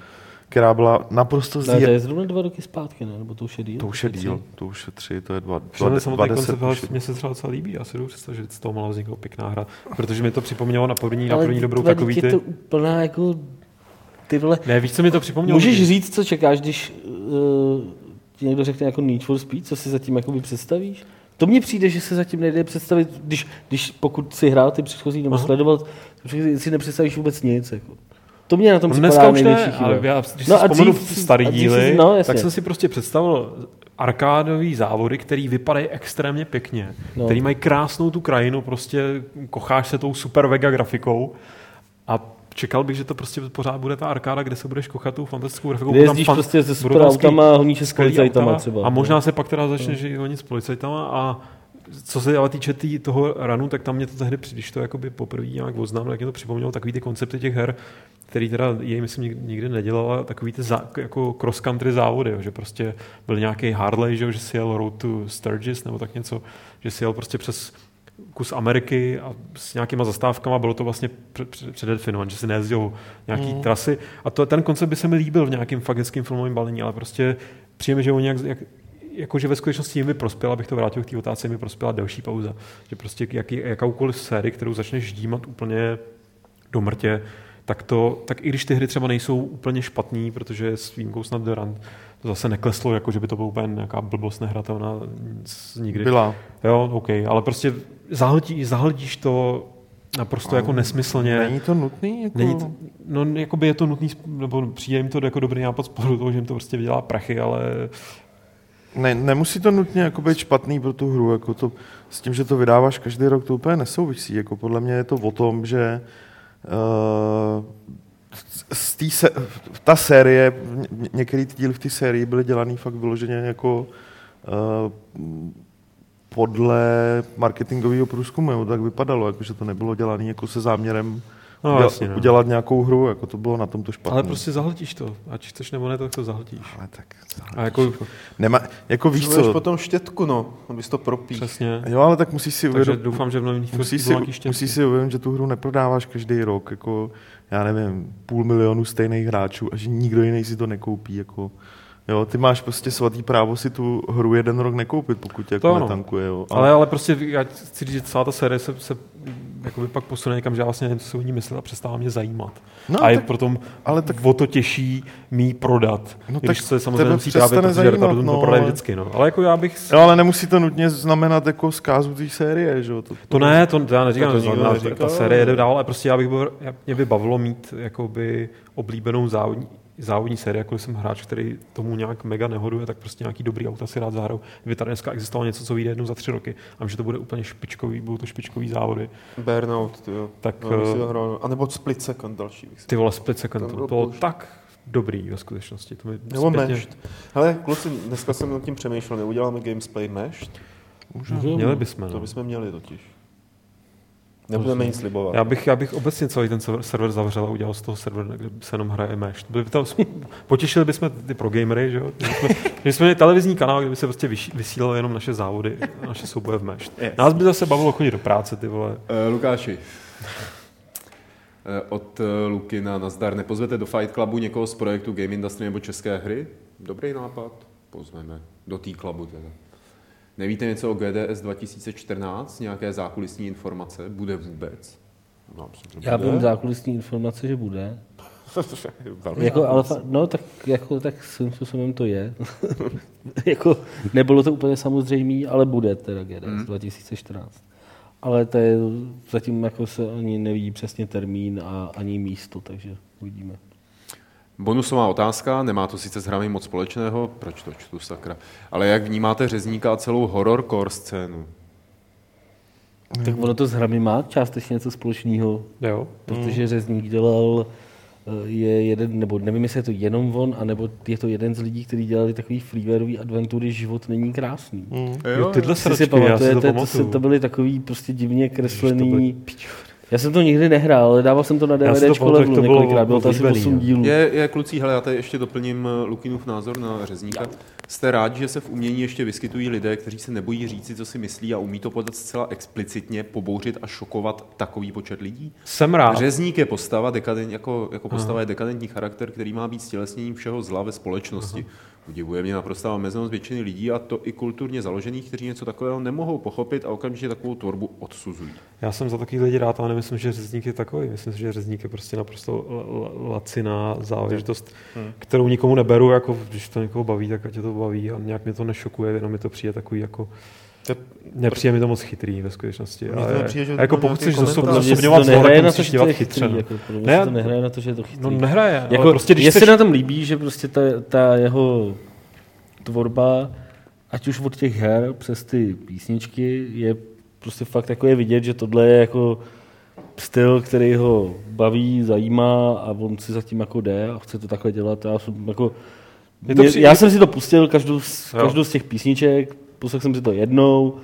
která byla naprosto zjevná. To je zrovna dva roky zpátky, ne? Nebo to už je díl? To už je díl, to už je tři, to je dva, dva, dva, dva deset. Koncept, mně se třeba docela líbí, já si jdu představit, že z toho mohla vzniknout pěkná hra, protože mi to připomnělo na první, na první dobrou takový ty... to úplná jako ty vole... Ne, víš, co mi to připomnělo? Můžeš říct, co čekáš, když uh, ti někdo řekne jako Need for Speed, co si zatím jakoby představíš? To mně přijde, že se zatím nejde představit, když, když pokud si hrál ty předchozí nebo Aha. sledoval, si nepředstavíš vůbec nic. Jako. To mě na tom no Dneska už ne, ale já, když no si vzpomenu dřív, starý díly, no, tak jsem si prostě představil arkádový závody, který vypadají extrémně pěkně, no. který mají krásnou tu krajinu, prostě kocháš se tou super vega grafikou a čekal bych, že to prostě pořád bude ta arkáda, kde se budeš kochat tou fantastickou grafikou. Kde jezdíš fan, prostě se super autama a honíš s policajtama třeba. A možná se pak teda začneš no. honit s policajtama a co se ale týče tý, toho ranu, tak tam mě to tehdy, když to jakoby poprvé nějak oznámil, tak mě to připomnělo takový ty koncepty těch her, který teda jej, myslím, nikdy nedělala, takový ty zá, jako cross-country závody, jo, že prostě byl nějaký Harley, že, že si jel Road to Sturgis nebo tak něco, že si jel prostě přes kus Ameriky a s nějakýma zastávkama, bylo to vlastně předdefinované, že si nejezdil nějaký mm. trasy. A to, ten koncept by se mi líbil v nějakém faktickém filmovém balení, ale prostě přijeme, že oni jak, jak, jakože ve skutečnosti mi prospěla, abych to vrátil k té otázce, mi prospěla delší pauza. Že prostě jak, jakoukoliv sérii, kterou začneš ždímat úplně do mrtě, tak, to, tak i když ty hry třeba nejsou úplně špatný, protože s výjimkou snad Durant to zase nekleslo, jako že by to bylo úplně nějaká blbost nehratelná nikdy. Byla. Jo, OK, ale prostě zahltí, zahltíš to naprosto jako nesmyslně. Není to nutný? Jako... Není to, no, jakoby je to nutný, nebo přijde jim to jako dobrý nápad z pohledu toho, že jim to prostě vydělá prachy, ale ne, nemusí to nutně jako být špatný pro tu hru. Jako to, s tím, že to vydáváš každý rok, to úplně nesouvisí. Jako podle mě je to o tom, že uh, z tý se, ta série, některé ty díly v té sérii byly dělané fakt vyloženě jako uh, podle marketingového průzkumu, tak vypadalo, jako, že to nebylo dělané jako se záměrem no, udělat, jasně, no. udělat nějakou hru, jako to bylo na tom to špatné. Ale prostě zahltíš to, ať chceš nebo ne, tak to zahltíš. Ale tak zahltíš. A jako, Nema, jako víš co? potom štětku, no, abys to propíš. Přesně. Jo, ale tak musíš si uvědomit, doufám, že v nových musíš si, musíš si uvědomit, že tu hru neprodáváš každý rok, jako já nevím, půl milionu stejných hráčů a že nikdo jiný si to nekoupí, jako Jo, ty máš prostě svatý právo si tu hru jeden rok nekoupit, pokud tě jako netankuje. Jo. Ale, ale, ale prostě já chci říct, že celá ta série se, se jakoby pak posune někam, že já vlastně nevím, co si o ní myslet a přestává mě zajímat. No, a je tak- potom ale tak- o to těžší mý prodat. No No, tak když se samozřejmě musí trávit, protože retardu no, to prodají vždycky. No. Ale jako já bych... Jo, ale nemusí to nutně znamenat jako zkázu té série, že jo? To, To ne, to, to já neříkám, To to to znamená, neříkal. ta série jede dál, ale prostě já bych byl, já, mě by bavilo mít jakoby oblíbenou závodní, závodní sérii, jako jsem hráč, který tomu nějak mega nehoduje, tak prostě nějaký dobrý auta si rád zahraju. Kdyby tady dneska existovalo něco, co vyjde jednou za tři roky, a že to bude úplně špičkový, budou to špičkový závody. Burnout, ty jo. Tak, no, si to hrál. A nebo Split Second další. Bych Ty vole, split second, To to bylo tak dobrý ve skutečnosti. To mi Nebo zpětně- Meshed. Hele, kluci, dneska jsem nad tím přemýšlel, neuděláme Gamesplay Meshed? Měli bychom, To no. bychom měli totiž. Nebudeme nic slibovat. Já bych, já bych obecně celý ten server, zavřel a udělal z toho server, kde se jenom hraje Mesh. Byli by to, potěšili bychom ty pro gamery, že jo? Že jsme, že jsme měli televizní kanál, kde by se prostě vysílalo jenom naše závody, naše souboje v Mesh. Yes. Nás by zase bavilo chodit do práce, ty vole. Uh, Lukáši, Eh, od eh, Lukina nazdar. Nepozvete do Fight Clubu někoho z projektu Game Industry nebo České hry? Dobrý nápad. Pozveme. Do té klubu teda. Nevíte něco o GDS 2014? Nějaké zákulisní informace? Bude vůbec? No, myslím, Já vím zákulisní informace, že bude. Jako, ale, no tak, jako, tak svým způsobem to je. jako, nebylo to úplně samozřejmé, ale bude teda GDS Hmm. 2014. Ale to je, zatím jako se ani neví přesně termín a ani místo, takže uvidíme. Bonusová otázka, nemá to sice s hrami moc společného, proč to čtu sakra, ale jak vnímáte řezníka a celou horrorcore scénu? Tak ono to s hrami má částečně něco společného, Jo. protože Řezník dělal eh, je jeden, nebo nevím, jestli je to jenom on, anebo je to jeden z lidí, kteří dělali takový freewareový adventury Život není krásný. Mm. Jo, tyhle Jestli si sračky, já si to pamatujete, to, to, to byly takový prostě divně kreslený... Já jsem to nikdy nehrál, ale dával jsem to na Já DVD levelu to bylo několikrát, bylo to asi oblíbený, 8 no. dílů. Je, je kluci, hele, já tady ještě doplním eh, Lukinův názor na řezníka. Jste rádi, že se v umění ještě vyskytují lidé, kteří se nebojí říci, co si myslí a umí to podat zcela explicitně, pobouřit a šokovat takový počet lidí? Jsem rád. Řezník je postava, dekadent, jako, jako postava je dekadentní charakter, který má být stělesněním všeho zla ve společnosti. Udivuje mě naprostá omezenost většiny lidí a to i kulturně založených, kteří něco takového nemohou pochopit a okamžitě takovou tvorbu odsuzují. Já jsem za takový lidi rád, ale nemyslím, že řezník je takový. Myslím si, že řezník je prostě naprosto la- la- laciná záležitost, hmm. kterou nikomu neberu, jako když to někoho baví, tak ať tě to baví a nějak mě to nešokuje, jenom mi to přijde takový jako Nepřijde mi to moc chytrý ve skutečnosti. Mně to Ale, nepřijde, že a jako to pokud chceš zosobňovat to zlo, tak nehraje na to, musíš že to dělat je chytře. chytrý. no. Jako, Ne, to nehraje na to, že je to chytrý. No nehraje, Jako, ale prostě když mně chceš... se na tom líbí, že prostě ta, ta jeho tvorba, ať už od těch her přes ty písničky, je prostě fakt jako je vidět, že tohle je jako styl, který ho baví, zajímá a on si zatím jako jde a chce to takhle dělat. Já jsem, jako, Je to mě, při- já jsem si to pustil, každou, každou z těch písniček, poslechl jsem si to jednou,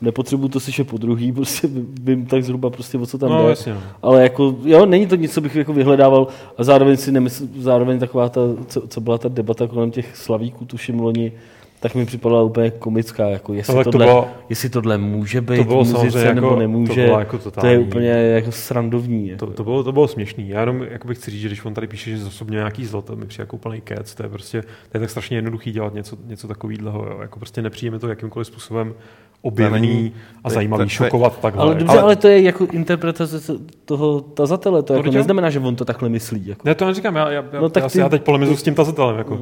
nepotřebuji to slyšet po druhý, prostě vím tak zhruba prostě, o co tam No, jde. jasně, no. Ale jako, jo, není to nic, co bych jako vyhledával a zároveň si nemysl, zároveň taková ta, co, co byla ta debata kolem těch slavíků, tuším loni, tak mi připadala úplně komická, jako jestli, Ale to tohle, bylo- jestli tohle může být to bylo v muzice, samozřejmě nebo jako- nemůže, to bylo jako to je totální. úplně jako srandovní. Jako. To, to, bylo, to bylo směšný. Já jenom jako bych chci říct, že když on tady píše, že zosobně nějaký zlo, to mi přijde jako úplný kec. To je prostě to je tak strašně jednoduchý dělat něco, něco takového. Jako prostě nepřijde mi to jakýmkoliv způsobem objevný a to- zajímavý, to- to je- šokovat takhle. Ale dobře, ale, ale to je jako interpretace toho tazatele, to jako Určitě. neznamená, že on to takhle myslí. Jako. Ne, to neříkám, já, já, já, No tak já, ty- já teď polemizu s tím tazatelem. Jako.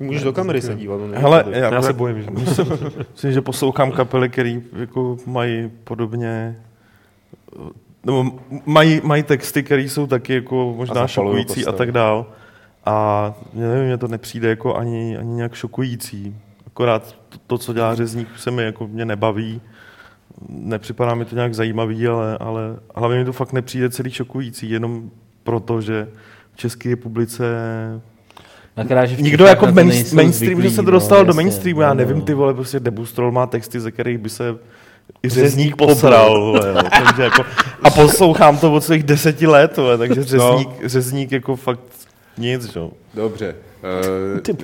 Můžeš do kamery se dívat. Hele, tady. Já, Já se bojím, že... Myslím, že poslouchám kapely, které jako mají podobně nebo mají, mají texty, které jsou taky jako možná šokující a tak dál. A mě nevím, mně to nepřijde jako ani, ani nějak šokující. Akorát to, to, co dělá řezník, se mi jako mě nebaví. Nepřipadá mi to nějak zajímavý, ale, ale hlavně mi to fakt nepřijde celý šokující, jenom proto, že v České republice Akorát, že Nikdo jako main, mainstream, zvyklí, že se to no, dostalo do jasně, mainstreamu, no, já no, nevím, no. ty vole, prostě Debustrol má texty, ze kterých by se i Řezník posral, vole, jo, takže jako, a poslouchám to od svých deseti let, vole, takže řezník, no. řezník jako fakt nic, jo. Dobře. Eh, Ty.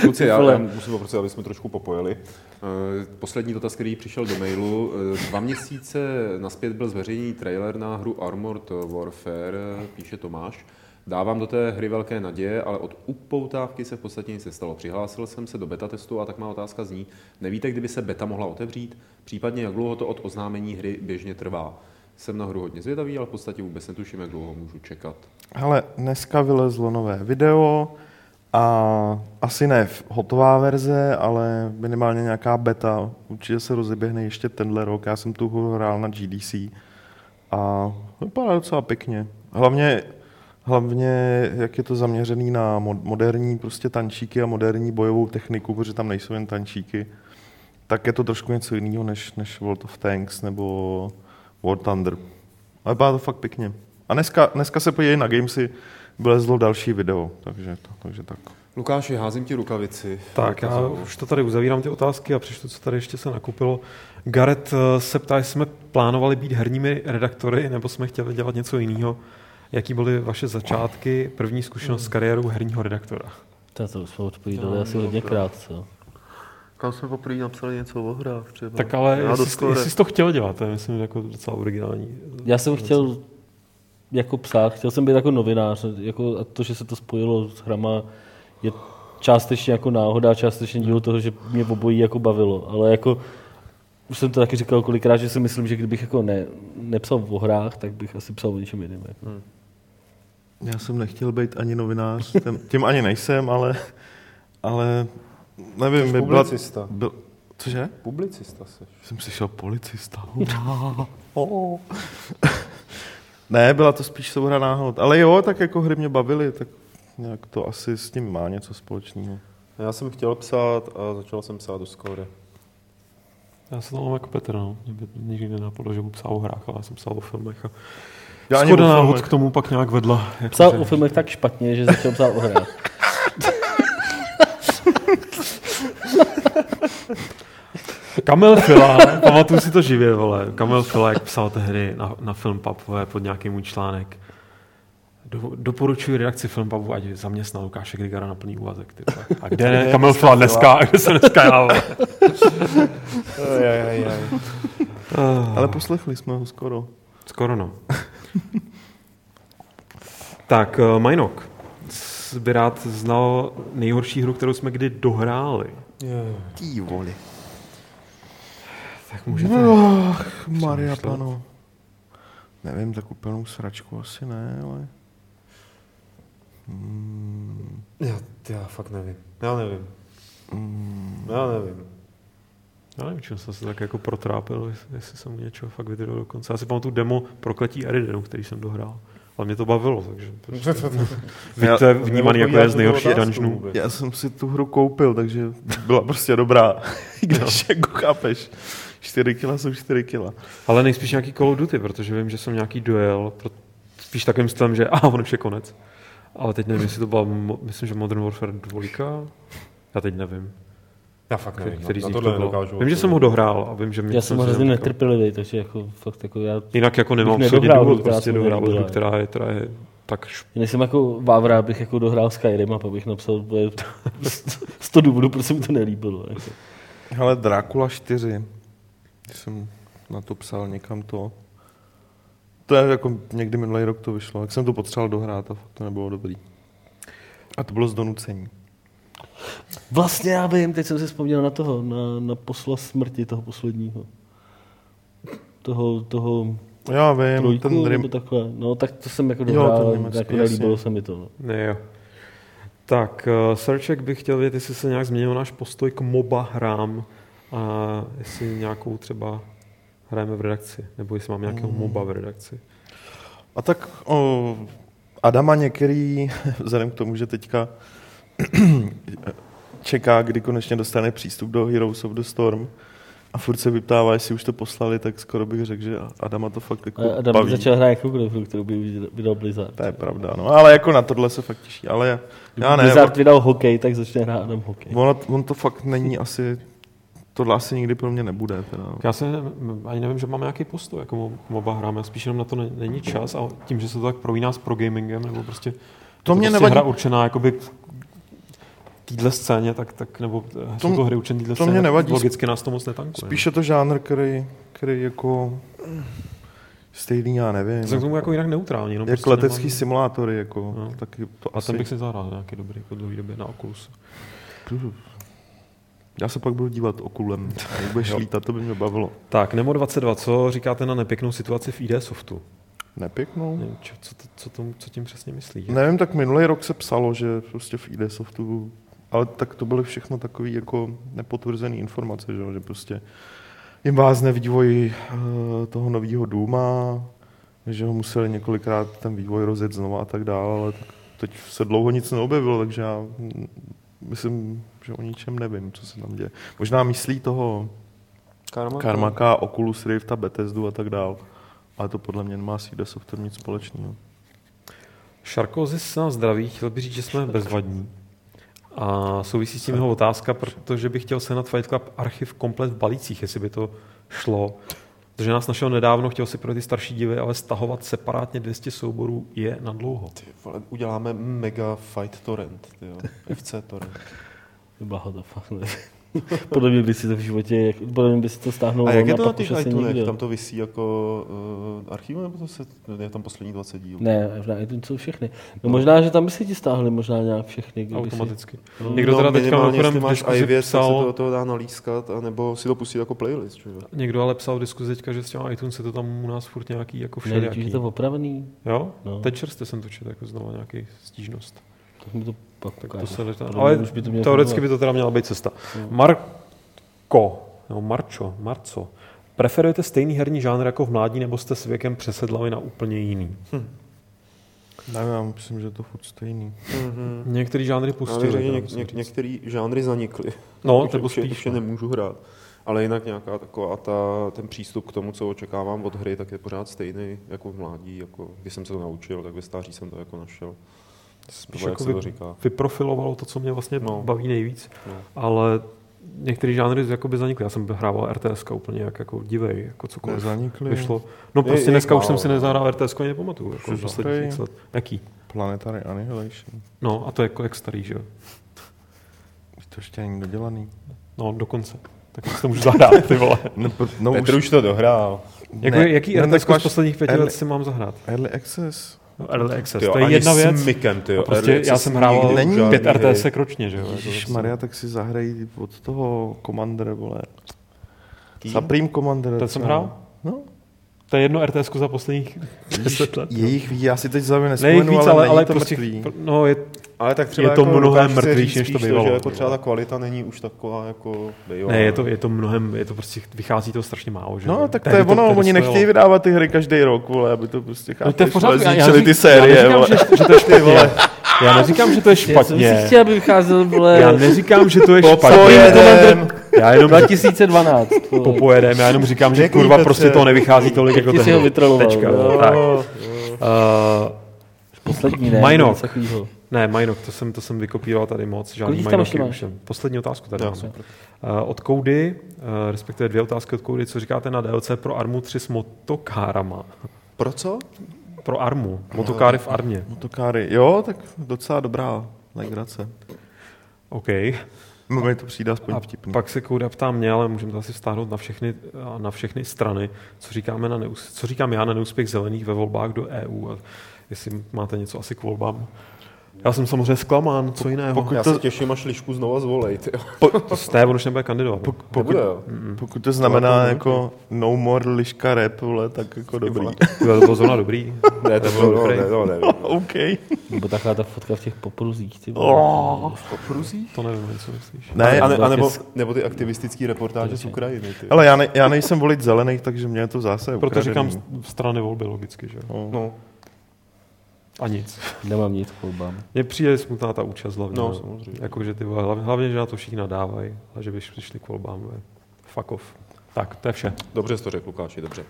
Kluci, já, já musím poprosit, aby jsme trošku popojili. Eh, Poslední dotaz, který přišel do mailu. Eh, Dva měsíce naspět byl zveřejněný trailer na hru Armored Warfare, píše Tomáš. Dávám do té hry velké naděje, ale od upoutávky se v podstatě nic nestalo. Přihlásil jsem se do beta testu a tak má otázka zní, nevíte, kdyby se beta mohla otevřít? Případně jak dlouho to od oznámení hry běžně trvá? Jsem na hru hodně zvědavý, ale v podstatě vůbec netuším, jak dlouho můžu čekat. Hele, dneska vylezlo nové video a asi ne hotová verze, ale minimálně nějaká beta. Určitě se rozeběhne ještě tenhle rok. Já jsem tu hru hrál na GDC a vypadá docela pěkně. Hlavně, hlavně jak je to zaměřený na mo- moderní prostě tančíky a moderní bojovou techniku, protože tam nejsou jen tančíky, tak je to trošku něco jiného než, než World of Tanks nebo War Thunder. Ale vypadá to fakt pěkně. A dneska, dneska se podívej na Gamesy, vylezlo další video, takže, to, takže tak. Lukáši, házím ti rukavici. Tak, já už to tady uzavírám ty otázky a přečtu, co tady ještě se nakupilo. Gareth eh, se ptá, jestli jsme plánovali být herními redaktory, nebo jsme chtěli dělat něco jiného. Jaký byly vaše začátky, první zkušenost s kariérou herního redaktora? To, to jsme odpovídali asi hodněkrát, co? Kam jsme poprvé napsali něco o hrách třeba? Tak ale Já jestli, doskore. jestli jsi to chtěl dělat, to je myslím jako docela originální. Já jsem chtěl jako psát, chtěl jsem být jako novinář, jako a to, že se to spojilo s hrama, je částečně jako náhoda, částečně díl toho, že mě obojí jako bavilo, ale jako už jsem to taky říkal kolikrát, že si myslím, že kdybych jako ne, nepsal o hrách, tak bych asi psal o něčem jiném. Jako. Já jsem nechtěl být ani novinář, tím, tím ani nejsem, ale, ale nevím, by byla... Publicista. Byl, cože? Publicista seš. Jsem slyšel policista. Oh. ne, byla to spíš souhra náhod. Ale jo, tak jako hry mě bavily, tak nějak to asi s tím má něco společného. Já jsem chtěl psát a začal jsem psát do Skory. Já se to mám jako Petr, no. Mě by nikdy nenapadlo, že budu psát o hrách, ale já jsem psal o filmech. A Já o náhod k tomu pak nějak vedla. Jako Psal že- o filmech tak špatně, že začal psát o hrách. Kamil Fila, pamatuju si to živě, vole. Kamil Fila, jak psal tehdy na, na film Papové pod nějaký můj článek. Do, doporučuji redakci film Papu, ať zaměstná Lukáše Grigara na plný úvazek. Ty. A kde je Kamil Fila dneska? A kde se dneska já? vole? Ale poslechli jsme ho skoro. Skoro no. tak, uh, Majnok. Jsi by rád znal nejhorší hru, kterou jsme kdy dohráli. Tí voli. Tak můžete... Ach, Maria pano. Nevím, tak úplnou sračku asi ne, ale... Hmm, Já, já fakt nevím. Já nevím. hmm, Já nevím. Já nevím, čím jsem se tak jako protrápil, jestli- jsem u něčeho fakt vydržel do konce. Já si pamatuju demo Prokletí Eridenu, který jsem dohrál. Ale mě to bavilo, takže prostě, vy to je vnímaný jako jeden z nejhorších dungeonů. já jsem si tu hru koupil, takže byla prostě dobrá. Když jako chápeš, 4 kila jsou 4 kila. Ale nejspíš nějaký Call of Duty, protože vím, že jsem nějaký duel, pro, spíš takovým stylem, že a on už je konec. Ale teď nevím, jestli to byla, myslím, že Modern Warfare 2. Já teď nevím, Já fakt nevím. který z nich to bylo. Vím, že jsem ho dohrál a vím, že mě Já jsem se hrozně netrpělivý, takže jako fakt jako já Jinak jako nemám bych v sobě nedohrál důvod prostě nelíbila. hru, která je, která je tak šp- Já nejsem jako Vávra, abych jako dohrál Skyrim a pak bych napsal bude 100 důvodů, proč se mi to nelíbilo. Jako. Hele, Drácula 4. Když jsem na to psal někam to. To je jako někdy minulý rok to vyšlo. Jak jsem to potřeboval dohrát a fakt to nebylo dobrý. A to bylo z donucení. Vlastně já vím, teď jsem si vzpomněl na toho, na, na posla smrti toho posledního. Toho, toho Já vím, trojku, ten nebo rim... takhle. No tak to jsem jako Jo, dohrál, ale německý, jako nelíbilo jasně. se mi to. No. Ne, jo. Tak, uh, Searchek bych chtěl vědět, jestli se nějak změnil náš postoj k MOBA hrám a jestli nějakou třeba hrajeme v redakci, nebo jestli mám nějakého Mm. MOBA v redakci. A tak o, Adama některý, vzhledem k tomu, že teďka čeká, kdy konečně dostane přístup do Heroes of the Storm a furt se vyptává, jestli už to poslali, tak skoro bych řekl, že Adama to fakt jako A Adam baví. začal hrát jakoukoliv hru, kterou by vydal- Blizzard. To je pravda, no. Ale jako na tohle se fakt těší. Ale já, já ne, Blizzard vydal hokej, tak začne hrát Adam hokej. on, on to fakt není asi, tohle asi nikdy pro mě nebude. Teda. Já se ani nevím, že máme nějaký postoj, jako mo- MOBA hrám, já spíš jenom na to ne- není čas a tím, že se to tak prolíná s pro gamingem, nebo prostě To mě prostě nevadí. hra určená jakoby téhle scéně, tak, tak nebo eh, jsou To- to hry určené téhle to scéně, mě tak nevadí. logicky nás to moc netankuje. Spíš je to žánr, který, který jako stejný, já nevím. Jsem k tomu jako jinak neutrální. No, Jak prostě letecký nemám- simulátory, jako, No. taky to A asi... ten bych si zahrál nějaký dobrý po dlouhé době na Oculus. Já se pak budu dívat okulem. Jak budeš lítat, to by mě bavilo. Tak, Nemo 22, co říkáte na nepěknou situaci v ID Softu? Nepěknou. Nevím, čo, co, to, co, tom, co tím přesně myslí? Nevím, tak minulý rok se psalo, že prostě v ID Softu, ale tak to byly všechno takové jako nepotvrzené informace, že, jo, že prostě jim vázne vývoj uh, toho nového Duma, že ho museli několikrát ten vývoj rozjet znova a tak dále, ale tak teď se dlouho nic neobjevilo, takže já myslím, že o ničem nevím, co se tam děje. Možná myslí toho Karma? Karmaka, Oculus Rift a Bethesdu a tak dále. Ale to podle mě nemá s ID Softem nic společného. Šarkozis na zdraví, chtěl bych říct, že jsme bezvadní. A souvisí s tím jeho otázka, protože bych chtěl senat Fight Club archiv komplet v balících, jestli by to šlo. Protože nás našel nedávno, chtěl si pro ty starší divy, ale stahovat separátně 200 souborů je na dlouho. Ty vole, uděláme mega fight torrent, ty jo. FC torrent. Blaho to fakt nevím. Podle mě by si to v životě, jak, podle mě by si to stáhnul A jak je to na těch nikdo. Tam to vysí jako uh, archivu, nebo to se, je tam poslední 20 dílů? Ne, na iTunes jsou všechny. No možná, že tam by si ti stáhli možná nějak všechny. kdyby si- Automaticky. No, Někdo teda teďka mimochodem máš diskuzi iVS, tak se psal, to, to dá nalískat, anebo si to pustit jako playlist. Že? jo? někdo ale psal v diskuzi teďka, že s těma iTunes je to tam u nás furt nějaký jako Ne, všelijaký. je to opravený, Jo? No. Teď čerstvě jsem to četl jako znova nějaký stížnost. Tak to pak Tak to se No, ale už by to mělo teoreticky by to teda měla být cesta. Marko, nebo Marčo, Marco, preferujete stejný herní žánr jako v mládí, nebo jste s věkem přesedlali na úplně jiný? Nevím, já myslím, že je to furt stejný. Mm-hmm. Některý žánry pustili. bych řekl, teda, něk, musím něk, říct. některé žánry zanikly. No, už, nebo spíš, už je no. nemůžu hrát. Ale jinak nějaká taková ta, ten přístup k tomu, co očekávám od hry, tak je pořád stejný jako v mládí. Jako, když jsem se to naučil, tak ve stáří jsem to jako našel. Spíš jako se vy, to vyprofilovalo to, co mě vlastně No. baví nejvíc. No. Ale některé žánry jakoby zanikly. Já jsem hrával RTS úplně jak jako divej, jako cokoliv Nezanikly. vyšlo. No Je- prostě je dneska už málo, jsem si nezahrál RTS, ani nepamatuju. Jako posledních let. Jaký? Planetary Annihilation. No a to je jako jak starý, že jo? To ještě není dodělaný. No dokonce. Tak už to můžu zahrát, ty vole. No, no Petr už to dohrál. Jako, Ne, jaký ne, RTS z posledních pěti let si mám zahrát? Early Access. No, Early Access, Tyjo, to je ani jedna věc. Mikem, tyjo. A prostě já jsem nikdy Není pět. RTS ročně, že jo? Ježíš Jako Maria, tak si zahrají od toho Commander, vole. Supreme Commander. Ten jsem hrál? No, To je jedno RTS za posledních Ježíš, 10 let. jejich ví, já si teď Ne, nespomenu, víc, ale, ale, ale to prostě, mrtvý. no, je, Ale tak třeba Je to jako mnohem mrtvější, říct než to bývalo. že jako třeba ta kvalita není už taková jako bývalá. ne, je to, je to mnohem, je to prostě, vychází to strašně málo, že No, tak to je ono, tehdy oni nechtějí vydávat ty hry každý rok, vole, aby to prostě No, to je chápeš, vole, já, já, zničili ty série, já vole. neříkám, že, že to je špatně. Já neříkám, že to je Já jsem si špatně. chtěl, aby vycházel, vole, Já neříkám, že to je špatně. Já jenom 2012. vole. popojedem, já jenom říkám, že kurva Petře. prostě to nevychází tolik jako Ty si ho vytroloval, Tečka, jo. tak. Uh, Poslední, ne? Majnok. ne, Majnok, to jsem, to jsem vykopíroval tady moc. Žádný Majnoky už jsem- Poslední otázku tady. Jo. mám. Uh, od Koudy, uh, respektive dvě otázky od Koudy, co říkáte na DLC pro Armu 3 s motokárama? Pro co? Pro Armu, motokáry v Armě. Motokáry, jo, tak docela dobrá legrace. OK. Mně to přijde aspoň A vtipný. pak se Kouda ptá mě, ale můžeme to asi vztáhnout na všechny, na všechny strany, co, říkáme na neus, co říkám já na neúspěch zelených ve volbách do EU. A jestli máte něco asi k volbám. Já jsem samozřejmě zklamán, co jiného. pokud Já to- se těším, až Lišku znova zvolej. Po, ne, on už nebude kandidovat. Pokud, Nebude, pokud to znamená to jako no more liška rap, vole, tak jako dobrý. To bylo zrovna dobrý. Ne, to bylo bylo dobrý. ne, to nevím. OK. Nebo taková ta fotka v těch popruzích. Ty vole. To nevím, co myslíš. Ne, A, ne, a Taky nebo, s- nebo ty aktivistické reportáže z Ukrajiny. Ty. ale já, ne, já nejsem volit zelených, takže mě je to zase Proto říkám strany volby logicky, že jo. No. No, A nic. Nemám nic k volbám. Mně přijde smutná ta účast hlavně. No, samozřejmě. Jako, že ty vole, hlavně, hlavně, že na to všichni nadávají, a že by přišli k volbám. ve. Fuck off. Tak, to je vše. dobře jsi to řekl, Lukáši, dobře.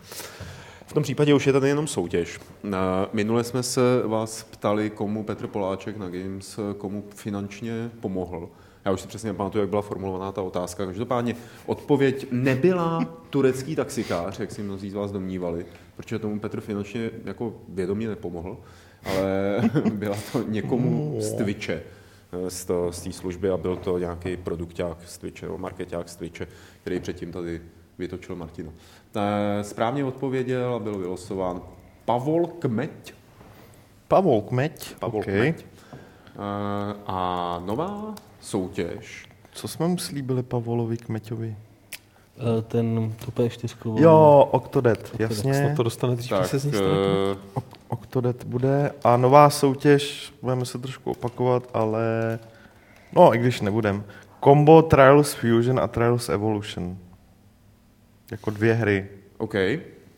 V tom případě už je tady jenom soutěž. Na- Minule jsme se vás ptali, komu Petr Poláček na Games komu finančně pomohl. Já už si přesně nepamatuju, jak byla formulovaná ta otázka. Každopádně odpověď nebyla turecký taxikář, jak si mnozí z vás domnívali, protože tomu Petr finančně jako vědomě nepomohl, ale byla to někomu z Twitche, z to- z té služby a byl to nějaký produkták z Twitche, nebo marketák z Twitche, který předtím tady vytočil Martina. Eh, Správně odpověděl a byl vylosován Pavol Kmeď. Pavol Kmeď. Pavol OK. Kmeď. Eh, A nová soutěž Co jsme mu slíbili Pavolovi Kmeťovi? Eh, Ten tu P4. Jo, Octodad, jasně. Snad to dostane dřív, se z ní stane. Octodad bude a nová soutěž, budeme se trošku opakovat, ale no, i když nebudem. Combo Trials Fusion a Trials Evolution. Jako dvě hry OK.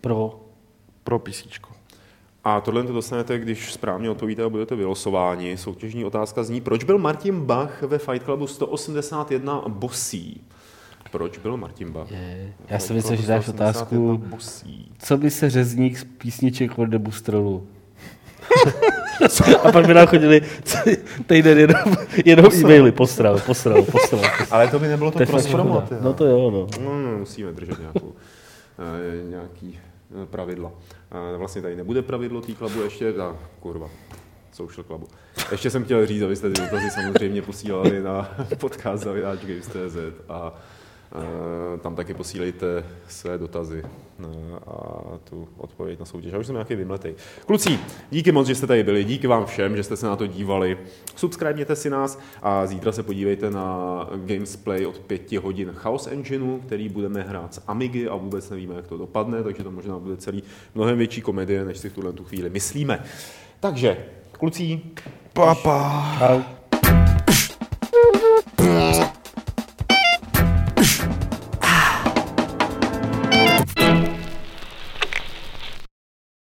Pro. pro PC. A tohle to dostanete, když správně odpovíte a budete vylosováni. Soutěžní otázka zní, proč byl Martin Bach ve Fight Clubu 181 bosí? Proč byl Martin Bach? Je. Já jsem myslel, že dáš 181 otázku, co by se řezník z písniček od Debustrolu? A pak by nám chodili týden jenom, jenom e-maily. Postral, postral. postral. Ale to by nebylo to, To je pro fakt škoda. promo. No to jo, no. No, no, musíme držet nějakou, eh, nějaký eh, pravidla. Eh, Vlastně tady nebude pravidlo té klubu ještě, tak kurva, social klubu. Ještě jsem chtěl říct, abyste ty dotazy samozřejmě posílali na podcast zavináč Games.cz a tam taky posílejte své dotazy eh, a tu odpověď na soutěž. Já už jsem nějaký vymletej. Kluci, díky moc, že jste tady byli, díky vám všem, že jste se na to dívali. Subscribněte si nás a zítra se podívejte na Gamesplay od 5 hodin Chaos Engineu, který budeme hrát s Amigy a vůbec nevíme, jak to dopadne, takže to možná bude celý mnohem větší komedie, než si v tuhle tu chvíli myslíme. Takže, kluci, Papa. Čau.